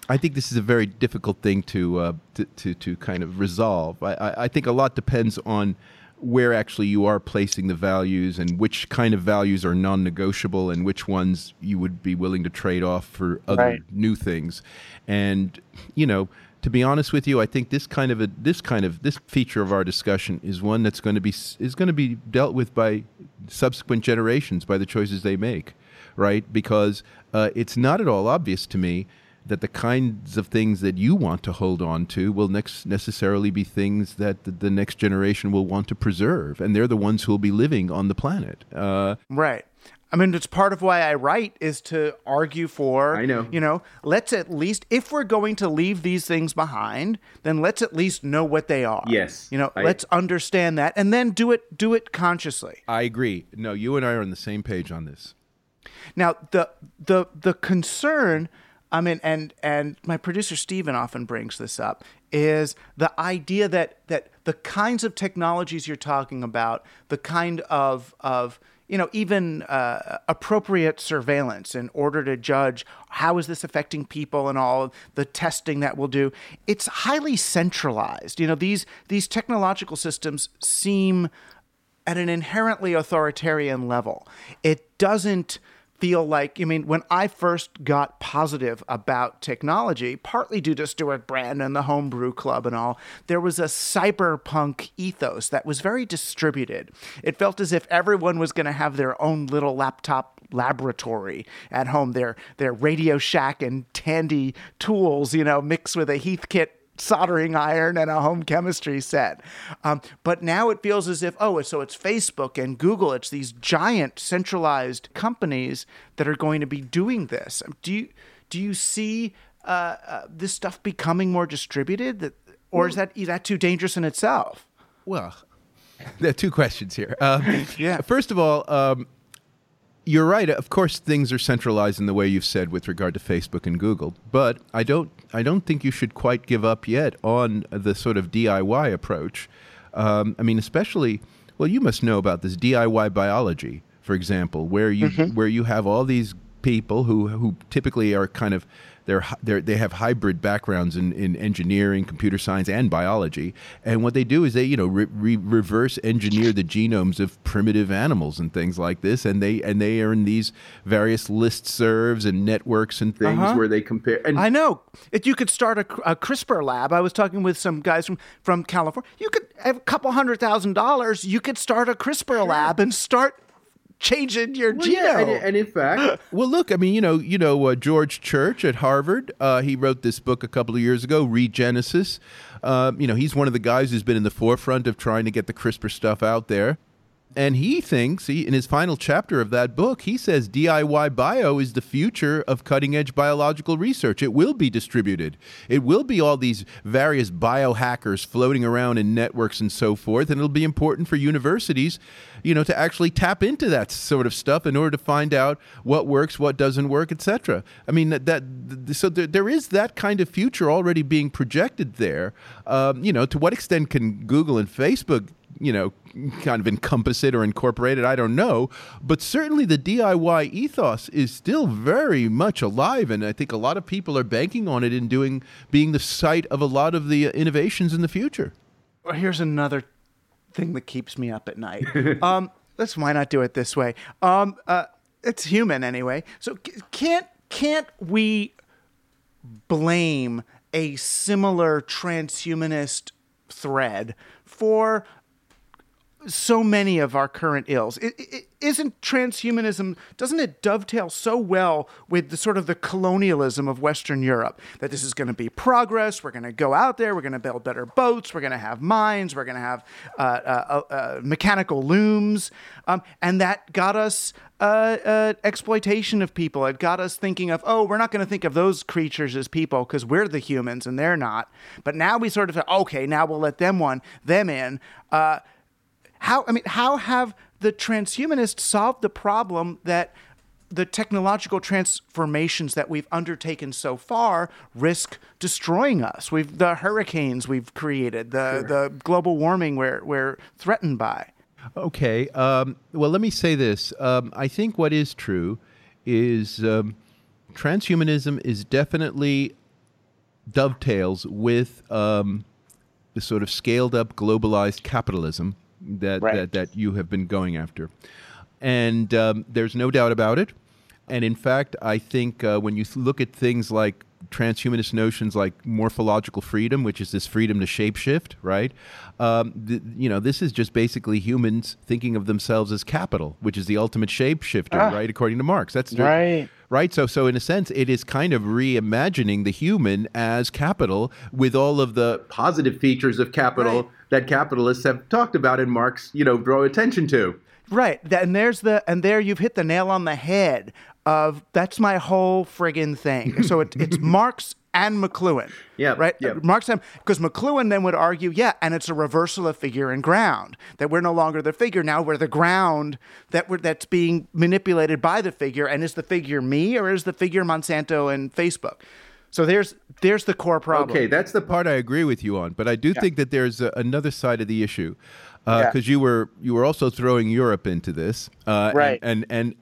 I think this is a very difficult thing to uh, to, to to kind of resolve. I, I, I think a lot depends on where actually you are placing the values and which kind of values are non-negotiable and which ones you would be willing to trade off for other Right. new things. And you know, to be honest with you, I think this kind of a this kind of this feature of our discussion is one that's going to be is going to be dealt with by subsequent generations by the choices they make, right? Because uh, it's not at all obvious to me that the kinds of things that you want to hold on to will next necessarily be things that the, the next generation will want to preserve, and they're the ones who will be living on the planet. Uh, Right. I mean, it's part of why I write is to argue for. I know. You know, let's at least, if we're going to leave these things behind, then let's at least know what they are. Yes, You know, I- let's understand that, and then do it. Do it consciously. I agree. No, you and I are on the same page on this. Now, the the the concern, I mean, and and my producer Steven often brings this up, is the idea that that the kinds of technologies you're talking about, the kind of of you know even uh, appropriate surveillance in order to judge how is this affecting people and all the testing that we'll do it's highly centralized you know these these technological systems seem at an inherently authoritarian level. It doesn't feel like, I mean, when I first got positive about technology, partly due to Stewart Brand and the Homebrew Club and all, there was a cyberpunk ethos that was very distributed. It felt as if everyone was going to have their own little laptop laboratory at home, their, their Radio Shack and Tandy tools, you know, mixed with a Heathkit soldering iron and a home chemistry set. Um, but now it feels as if, oh, so it's Facebook and Google, it's these giant centralized companies that are going to be doing this. Do you do you see uh, uh, this stuff becoming more distributed, that, or is that is that too dangerous in itself? Well, [LAUGHS] there are two questions here. Um, [LAUGHS] Yeah. First of all, um, you're right. Of course, things are centralized in the way you've said with regard to Facebook and Google. But I don't. I don't think you should quite give up yet on the sort of DIY approach. Um, I mean, especially. Well, you must know about this DIY biology, for example, where you where you have all these people who who typically are kind of they're, they're they have hybrid backgrounds in, in engineering, computer science, and biology. And what they do is they you know re- re- reverse engineer the genomes of primitive animals and things like this, and they and they are in these various listservs and networks and things Uh-huh. where they compare. And I know. If you could start a, a CRISPR lab, I was talking with some guys from, from California. You could have a couple hundred thousand dollars. You could start a CRISPR lab and start changing your Well, genome. yeah, and, and in fact, [LAUGHS] well, look, I mean, you know, you know, uh, George Church at Harvard, uh, he wrote this book a couple of years ago, Regenesis. Um, you know, he's one of the guys who's been in the forefront of trying to get the CRISPR stuff out there. And he thinks, he, in his final chapter of that book, he says DIY bio is the future of cutting edge biological research. It will be distributed. It will be all these various biohackers floating around in networks and so forth. And it'll be important for universities, you know, to actually tap into that sort of stuff in order to find out what works, what doesn't work, etc. I mean, that, that so there, there is that kind of future already being projected there. Um, you know, to what extent can Google and Facebook you know, kind of encompass it or incorporate it. I don't know. But certainly the DIY ethos is still very much alive. And I think a lot of people are banking on it in doing, being the site of a lot of the uh, innovations in the future. Well, here's another thing that keeps me up at night. [LAUGHS] um, let's why not do it this way? Um, uh, it's human anyway. So can't can't we blame a similar transhumanist thread for so many of our current ills. It, it, isn't transhumanism doesn't it dovetail so well with the sort of the colonialism of Western Europe that this is going to be progress? We're going to go out there. We're going to build better boats. We're going to have mines. We're going to have uh, uh, uh, mechanical looms, um, and that got us. Uh, uh, exploitation of people. It got us thinking of, oh, we're not going to think of those creatures as people because we're the humans and they're not. But now we sort of okay, now we'll let them one them in. How I mean, how have the transhumanists solved the problem that the technological transformations that we've undertaken so far risk destroying us? We've the hurricanes we've created, the the global warming we're we're threatened by. Okay. Um, well, let me say this. Um, I think what is true is um, transhumanism is definitely dovetails with um, the sort of scaled up globalized capitalism that, Right. that, that you have been going after. And um, there's no doubt about it. And in fact, I think uh, when you look at things like transhumanist notions like morphological freedom, which is this freedom to shapeshift, right? Um, th- you know, this is just basically humans thinking of themselves as capital, which is the ultimate shapeshifter, right? According to Marx. That's the- Right. Right. So, so in a sense, it is kind of reimagining the human as capital with all of the positive features of capital Right. That capitalists have talked about and Marx, you know, draw attention to. Right. And there's the and there you've hit the nail on the head of that's my whole friggin' thing. [LAUGHS] So it, it's Marx and McLuhan. Yeah. Right? Yeah. Marx and because McLuhan then would argue, yeah, and it's a reversal of figure and ground. That we're no longer the figure, now we're the ground that we're that's being manipulated by the figure. And is the figure me or is the figure Monsanto and Facebook? So there's there's the core problem. Okay, that's the part I agree with you on, but I do think that there's a, another side of the issue because Yeah. you were you were also throwing Europe into this, uh, Right. And and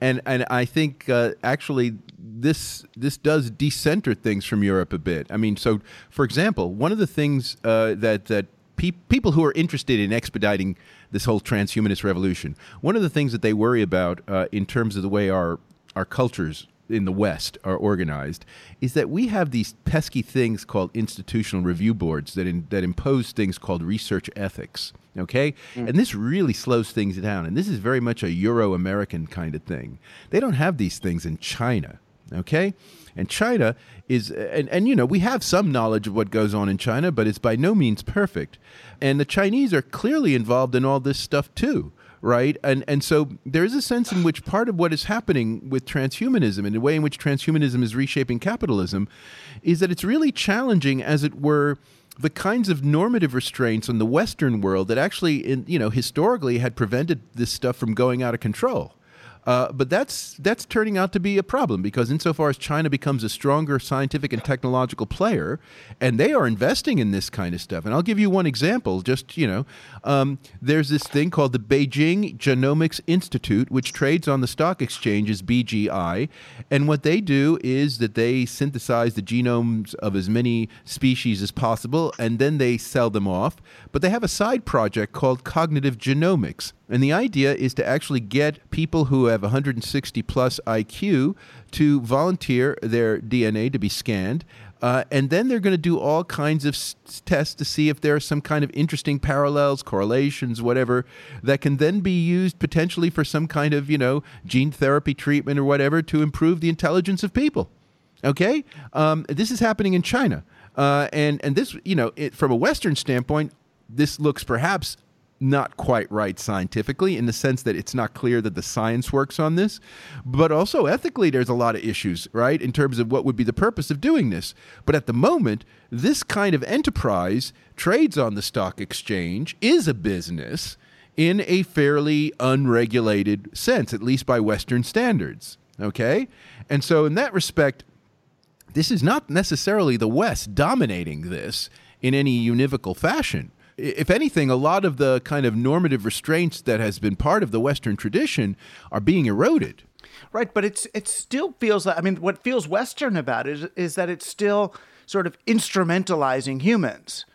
and and, I think uh, actually this this does decenter things from Europe a bit. I mean, so for example, one of the things uh, that that pe- people who are interested in expediting this whole transhumanist revolution, one of the things that they worry about uh, in terms of the way our our cultures in the West are organized is that we have these pesky things called institutional review boards that in, that impose things called research ethics. Okay, mm. and this really slows things down. And this is very much a Euro-American kind of thing. They don't have these things in China. Okay, and China is and and you know we have some knowledge of what goes on in China, but it's by no means perfect. And the Chinese are clearly involved in all this stuff too right? And and so there is a sense in which part of what is happening with transhumanism and the way in which transhumanism is reshaping capitalism is that it's really challenging, as it were, the kinds of normative restraints on the Western world that actually, in, you know, historically had prevented this stuff from going out of control. Uh, but that's that's turning out to be a problem because insofar as China becomes a stronger scientific and technological player, and they are investing in this kind of stuff. And I'll give you one example. Just you know, um, there's this thing called the Beijing Genomics Institute, which trades on the stock exchange as BGI, and what they do is that they synthesize the genomes of as many species as possible, and then they sell them off. But they have a side project called Cognitive Genomics. And the idea is to actually get people who have 160 plus IQ to volunteer their DNA to be scanned. Uh, and then they're going to do all kinds of s- tests to see if there are some kind of interesting parallels, correlations, whatever, that can then be used potentially for some kind of, you know, gene therapy treatment or whatever to improve the intelligence of people. Okay? Um, this is happening in China. Uh, and, and this, you know, it, from a Western standpoint, this looks perhaps not quite right scientifically in the sense that it's not clear that the science works on this. But also ethically there's a lot of issues right in terms of what would be the purpose of doing this. But at the moment this kind of enterprise trades on the stock exchange is a business in a fairly unregulated sense at least by western standards okay? And so in that respect this is not necessarily the West dominating this in any univocal fashion. If anything, a lot of the kind of normative restraints that has been part of the Western tradition are being eroded. Right, but it's it still feels like I mean what feels western about it is, is that it's still sort of instrumentalizing humans.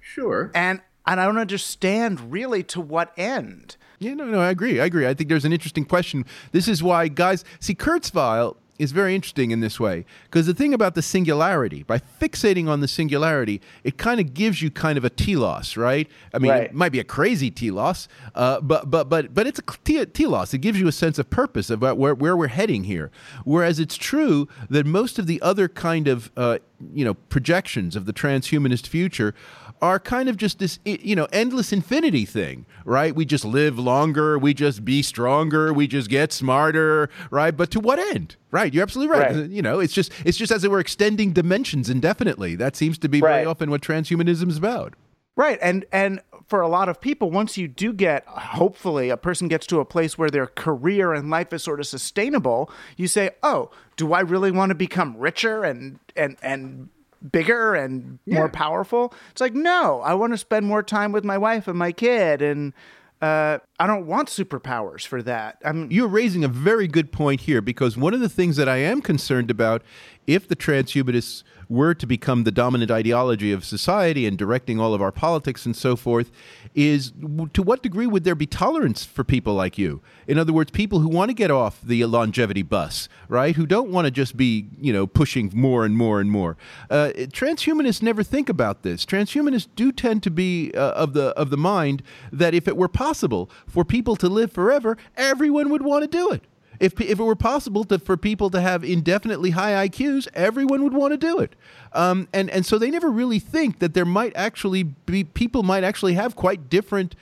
Sure. And and I don't understand really to what end. Yeah, no, no, I agree. I agree. I think there's an interesting question. This is why, guys, see, Kurzweil is very interesting in this way because the thing about the singularity, by fixating on the singularity, it kind of gives you kind of a telos, right? I mean, Right. it might be a crazy telos, uh, but but but but it's a te- telos. It gives you a sense of purpose about where where we're heading here. Whereas it's true that most of the other kind of uh, you know projections of the transhumanist future are kind of just this you know endless infinity thing right? We just live longer we just be stronger we just get smarter right? But to what end? Right you're absolutely right, Right. you know it's just it's just as it were extending dimensions indefinitely. That seems to be very often what transhumanism is about. Right, and and for a lot of people, once you do get, hopefully, a person gets to a place where their career and life is sort of sustainable, you say, "Oh, do I really want to become richer and and and bigger and more powerful?" It's like, no, I want to spend more time with my wife and my kid, and uh, I don't want superpowers for that. I'm You're raising a very good point here because one of the things that I am concerned about if the transhumanists were to become the dominant ideology of society and directing all of our politics and so forth is to what degree would there be tolerance for people like you? In other words, people who want to get off the longevity bus, right? Who don't want to just be, you know, pushing more and more and more. Uh, transhumanists never think about this. Transhumanists do tend to be uh, of the of the mind that if it were possible for people to live forever, everyone would want to do it. If, if it were possible to, for people to have indefinitely high IQs, everyone would want to do it. Um, and, and so they never really think that there might actually be people might actually have quite different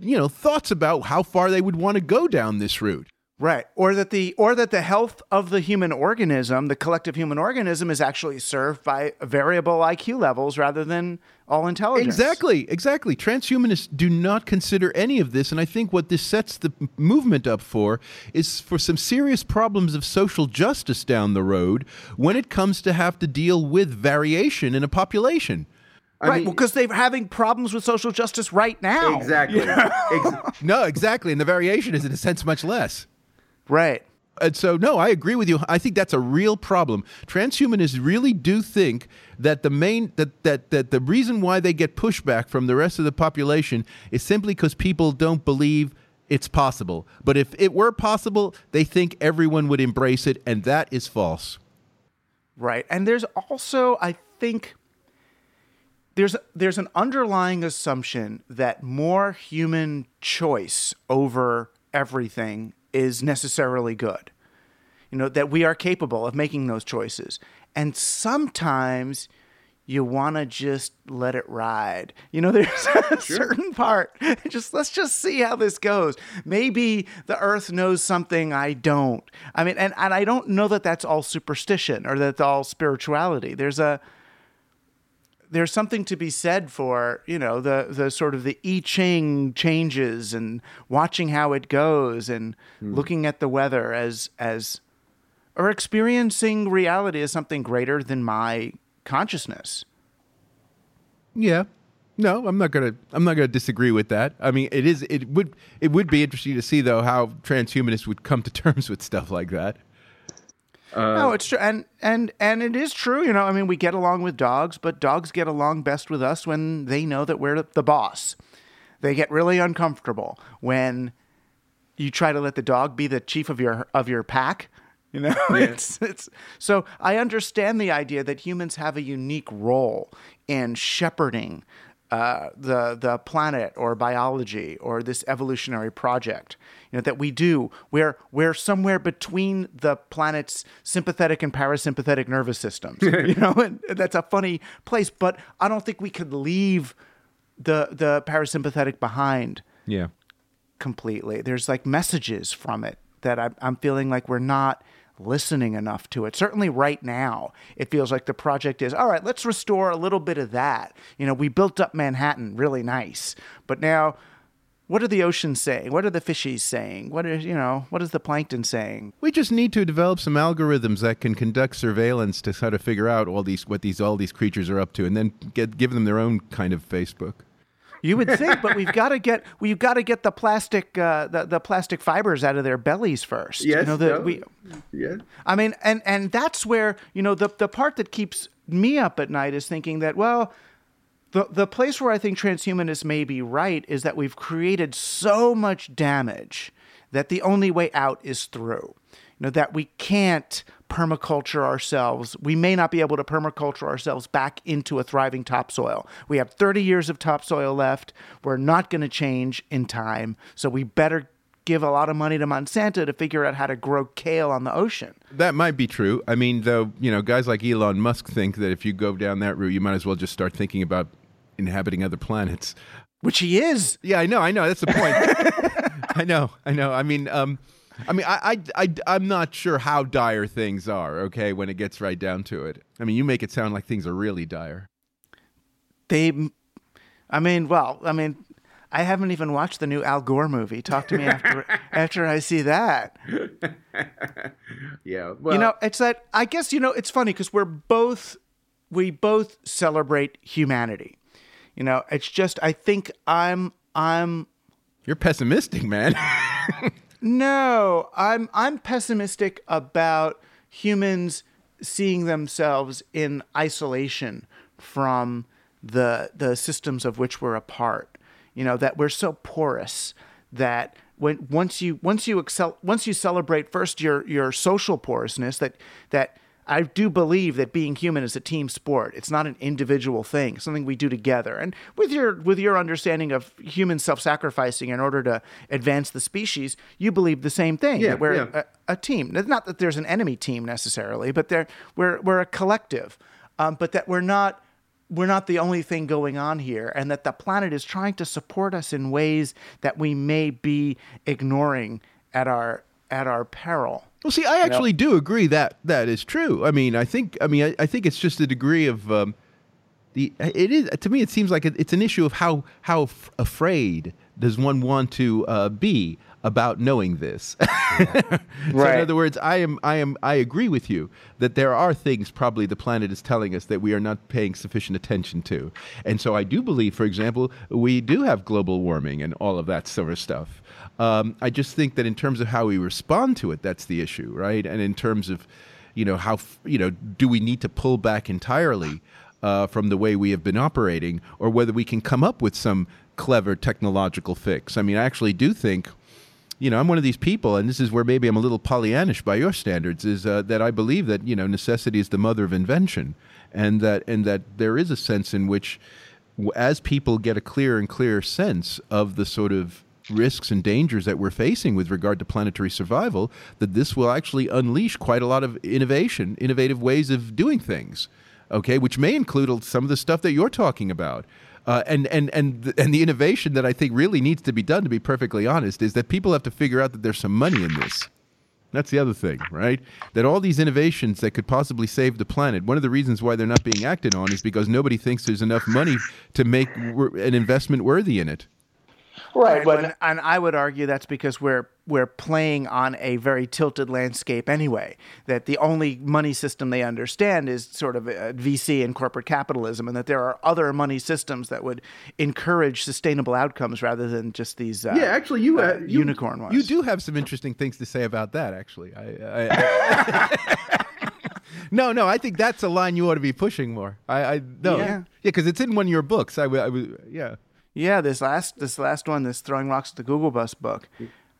you know thoughts about how far they would want to go down this route. Right. Or that the or that the health of the human organism, the collective human organism is actually served by variable IQ levels rather than all intelligence. Exactly. Exactly. Transhumanists do not consider any of this and I think what this sets the movement up for is for some serious problems of social justice down the road when it comes to have to deal with variation in a population. I right, mean, because they're having problems with social justice right now. Exactly. You [LAUGHS] know? Ex- no, exactly. And the variation is, in a sense, much less. Right. And so, no, I agree with you. I think that's a real problem. Transhumanists really do think that the main that that that the reason why they get pushback from the rest of the population is simply because people don't believe it's possible. But if it were possible, they think everyone would embrace it, and that is false. Right. And there's also, I think, there's there's an underlying assumption that more human choice over everything is necessarily good. You know, that we are capable of making those choices. And sometimes you want to just let it ride. You know, [LAUGHS] there's a sure. certain part. [LAUGHS] Just let's just see how this goes. Maybe the earth knows something I don't. I mean, and, and I don't know that that's all superstition or that's all spirituality. There's a there's something to be said for you know the the sort of the I Ching changes and watching how it goes and mm. looking at the weather as as or experiencing reality as something greater than my consciousness. Yeah. No, I'm not gonna. I'm not gonna disagree with that. I mean, it is. It would. It would be interesting to see though how transhumanists would come to terms with stuff like that. Uh, no, it's true, and and and it is true. You know, I mean, we get along with dogs, but dogs get along best with us when they know that we're the boss. They get really uncomfortable when you try to let the dog be the chief of your of your pack. You know, [LAUGHS] yeah. it's it's so I understand the idea that humans have a unique role in shepherding uh, the the planet or biology or this evolutionary project you know that we do. We're we're somewhere between the planet's sympathetic and parasympathetic nervous systems [LAUGHS] you know and that's a funny place but i don't think we could leave the the parasympathetic behind yeah. completely. There's like messages from it that I, i'm feeling like we're not listening enough to it. Certainly, right now, it feels like the project is all right, let's restore a little bit of that. You know, we built up Manhattan really nice, but now. What are the oceans saying? What are the fishies saying? What is you know? What is the plankton saying? We just need to develop some algorithms that can conduct surveillance to try to figure out all these what these all these creatures are up to, and then get give them their own kind of Facebook. You would think, but we've got to get we've got to get the plastic uh, the, the plastic fibers out of their bellies first. Yes, you know, the, no. we, yeah. I mean, and and that's where you know the the part that keeps me up at night is thinking that well, the the place where I think transhumanists may be right is that we've created so much damage that the only way out is through. You know that we can't permaculture ourselves. We may not be able to permaculture ourselves back into a thriving topsoil. We have 30 years of topsoil left. We're not going to change in time. So we better give a lot of money to Monsanto to figure out how to grow kale on the ocean. That might be true. I mean, though, you know, guys like Elon Musk think that if you go down that route, you might as well just start thinking about inhabiting other planets. Which he is. Yeah, I know. I know. That's the point. [LAUGHS] I know. I know. I mean, um, I mean, I, I, I, am not sure how dire things are, okay, when it gets right down to it. I mean, you make it sound like things are really dire. They, I mean, well, I mean, I haven't even watched the new Al Gore movie. Talk to me [LAUGHS] after after I see that. [LAUGHS] yeah, well, you know, it's that. I guess you know, it's funny because we're both we both celebrate humanity. You know, it's just I think I'm I'm. You're pessimistic, man. [LAUGHS] No, I'm I'm pessimistic about humans seeing themselves in isolation from the the systems of which we're a part. You know that we're so porous that when once you once you excel once you celebrate first your your social porousness that that I do believe that being human is a team sport. It's not an individual thing, something we do together. And with your with your understanding of human self-sacrificing in order to advance the species, you believe the same thing. Yeah, that we're yeah. a, a team. It's Not that there's an enemy team necessarily, but there we're we're a collective. Um, but that we're not we're not the only thing going on here, and that the planet is trying to support us in ways that we may be ignoring at our at our peril. Well, see, I actually do agree that that is true. I mean, I think, I mean, I, I think it's just a degree of um, the. It is to me. It seems like it, it's an issue of how how f- afraid does one want to uh, be about knowing this. [LAUGHS] So in Right. other words, I am, I am, I agree with you that there are things probably the planet is telling us that we are not paying sufficient attention to, and so I do believe, for example, we do have global warming and all of that sort of stuff. Um, I just think that in terms of how we respond to it, that's the issue, right? And in terms of, you know, how you know, do we need to pull back entirely uh, from the way we have been operating, or whether we can come up with some clever technological fix? I mean, I actually do think you know, I'm one of these people, and this is where maybe I'm a little Pollyannish by your standards, is uh, that I believe that you know necessity is the mother of invention, and that and that there is a sense in which, as people get a clearer and clearer sense of the sort of risks and dangers that we're facing with regard to planetary survival, that this will actually unleash quite a lot of innovation, innovative ways of doing things. Okay, which may include some of the stuff that you're talking about. Uh, and and and the, and the innovation that I think really needs to be done, to be perfectly honest, is that people have to figure out that there's some money in this. That's the other thing, right? That all these innovations that could possibly save the planet, one of the reasons why they're not being acted on is because nobody thinks there's enough money to make an investment worthy in it. Right, and, and I would argue that's because we're we're playing on a very tilted landscape anyway. That the only money system they understand is sort of uh, VC and corporate capitalism, and that there are other money systems that would encourage sustainable outcomes rather than just these uh, Yeah, actually, you, uh, you- unicorn ones. You do have some interesting things to say about that, actually. I, I, [LAUGHS] no, no, I think that's a line you ought to be pushing more. I, I no, Yeah. yeah, because it's in one of your books. I, w- I w- yeah. Yeah, this last this last one, this throwing rocks at the Google bus book.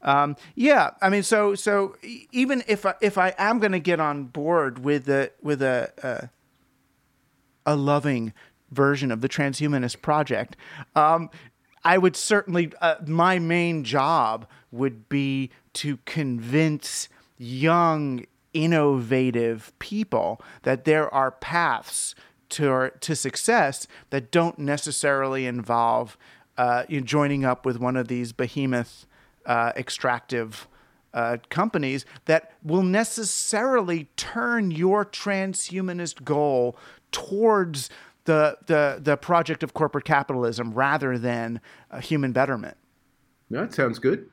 Um, yeah, I mean, so so even if I, if I am going to get on board with a with a, a a loving version of the transhumanist project, um, I would certainly uh, my main job would be to convince young innovative people that there are paths to to success that don't necessarily involve uh, you know, joining up with one of these behemoth uh, extractive uh, companies that will necessarily turn your transhumanist goal towards the the the project of corporate capitalism rather than uh, human betterment. No, that sounds good.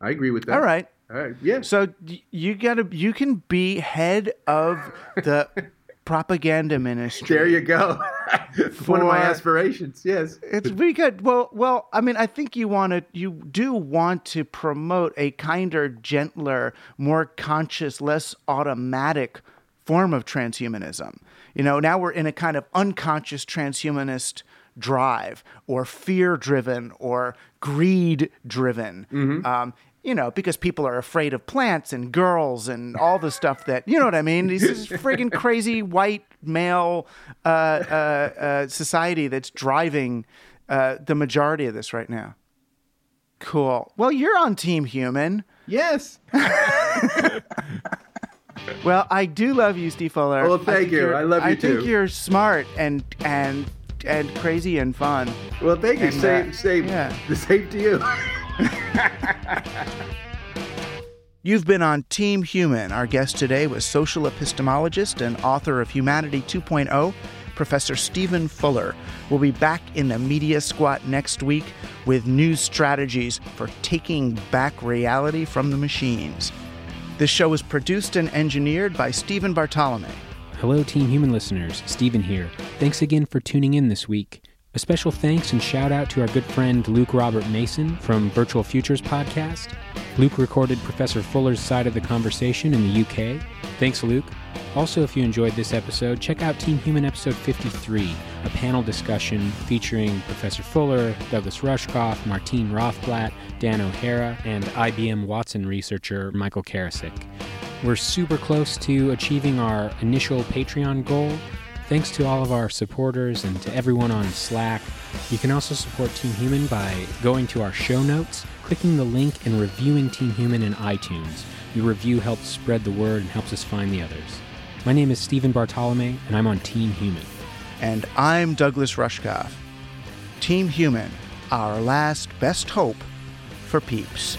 I agree with that. All right. All right. Yeah. So you gotta you can be head of the [LAUGHS] propaganda ministry. there you go. [LAUGHS] One of my aspirations. Yes. It's pretty good. Well, well, I mean, I think you want to, you do want to promote a kinder, gentler, more conscious, less automatic form of transhumanism. You know, now we're in a kind of unconscious transhumanist drive, or fear-driven, or greed-driven. Um, you know, because people are afraid of plants and girls and all the stuff that you know what I mean. This is [LAUGHS] friggin' crazy white male uh, uh, uh, society that's driving uh, the majority of this right now. Cool. Well, you're on Team Human. Yes. [LAUGHS] Well, I do love you, Steve Fuller. Well, thank think you. I love you too. I think you're smart and and and crazy and fun. Well, thank you. And, same, uh, same, yeah. the same to you. [LAUGHS] You've been on Team Human. Our guest today was social epistemologist and author of Humanity 2.0, Professor Stephen Fuller. We'll be back in the Media Squat next week with new strategies for taking back reality from the machines. This show is produced and engineered by Stephen Bartolome. Hello, Team Human listeners. Stephen here. Thanks again for tuning in this week. A special thanks and shout out to our good friend Luke Robert Mason from Virtual Futures Podcast. Luke recorded Professor Fuller's side of the conversation in the UK. Thanks, Luke. Also, if you enjoyed this episode, check out Team Human episode 53, a panel discussion featuring Professor Fuller, Douglas Rushkoff, Martine Rothblatt, Dan O'Hara, and IBM Watson researcher Michael Karasik. We're super close to achieving our initial Patreon goal. Thanks to all of our supporters and to everyone on Slack. You can also support Team Human by going to our show notes, clicking the link, and reviewing Team Human in iTunes. Your review helps spread the word and helps us find the others. My name is Stephen Bartolome, and I'm on Team Human. And I'm Douglas Rushkoff. Team Human, our last best hope for peeps.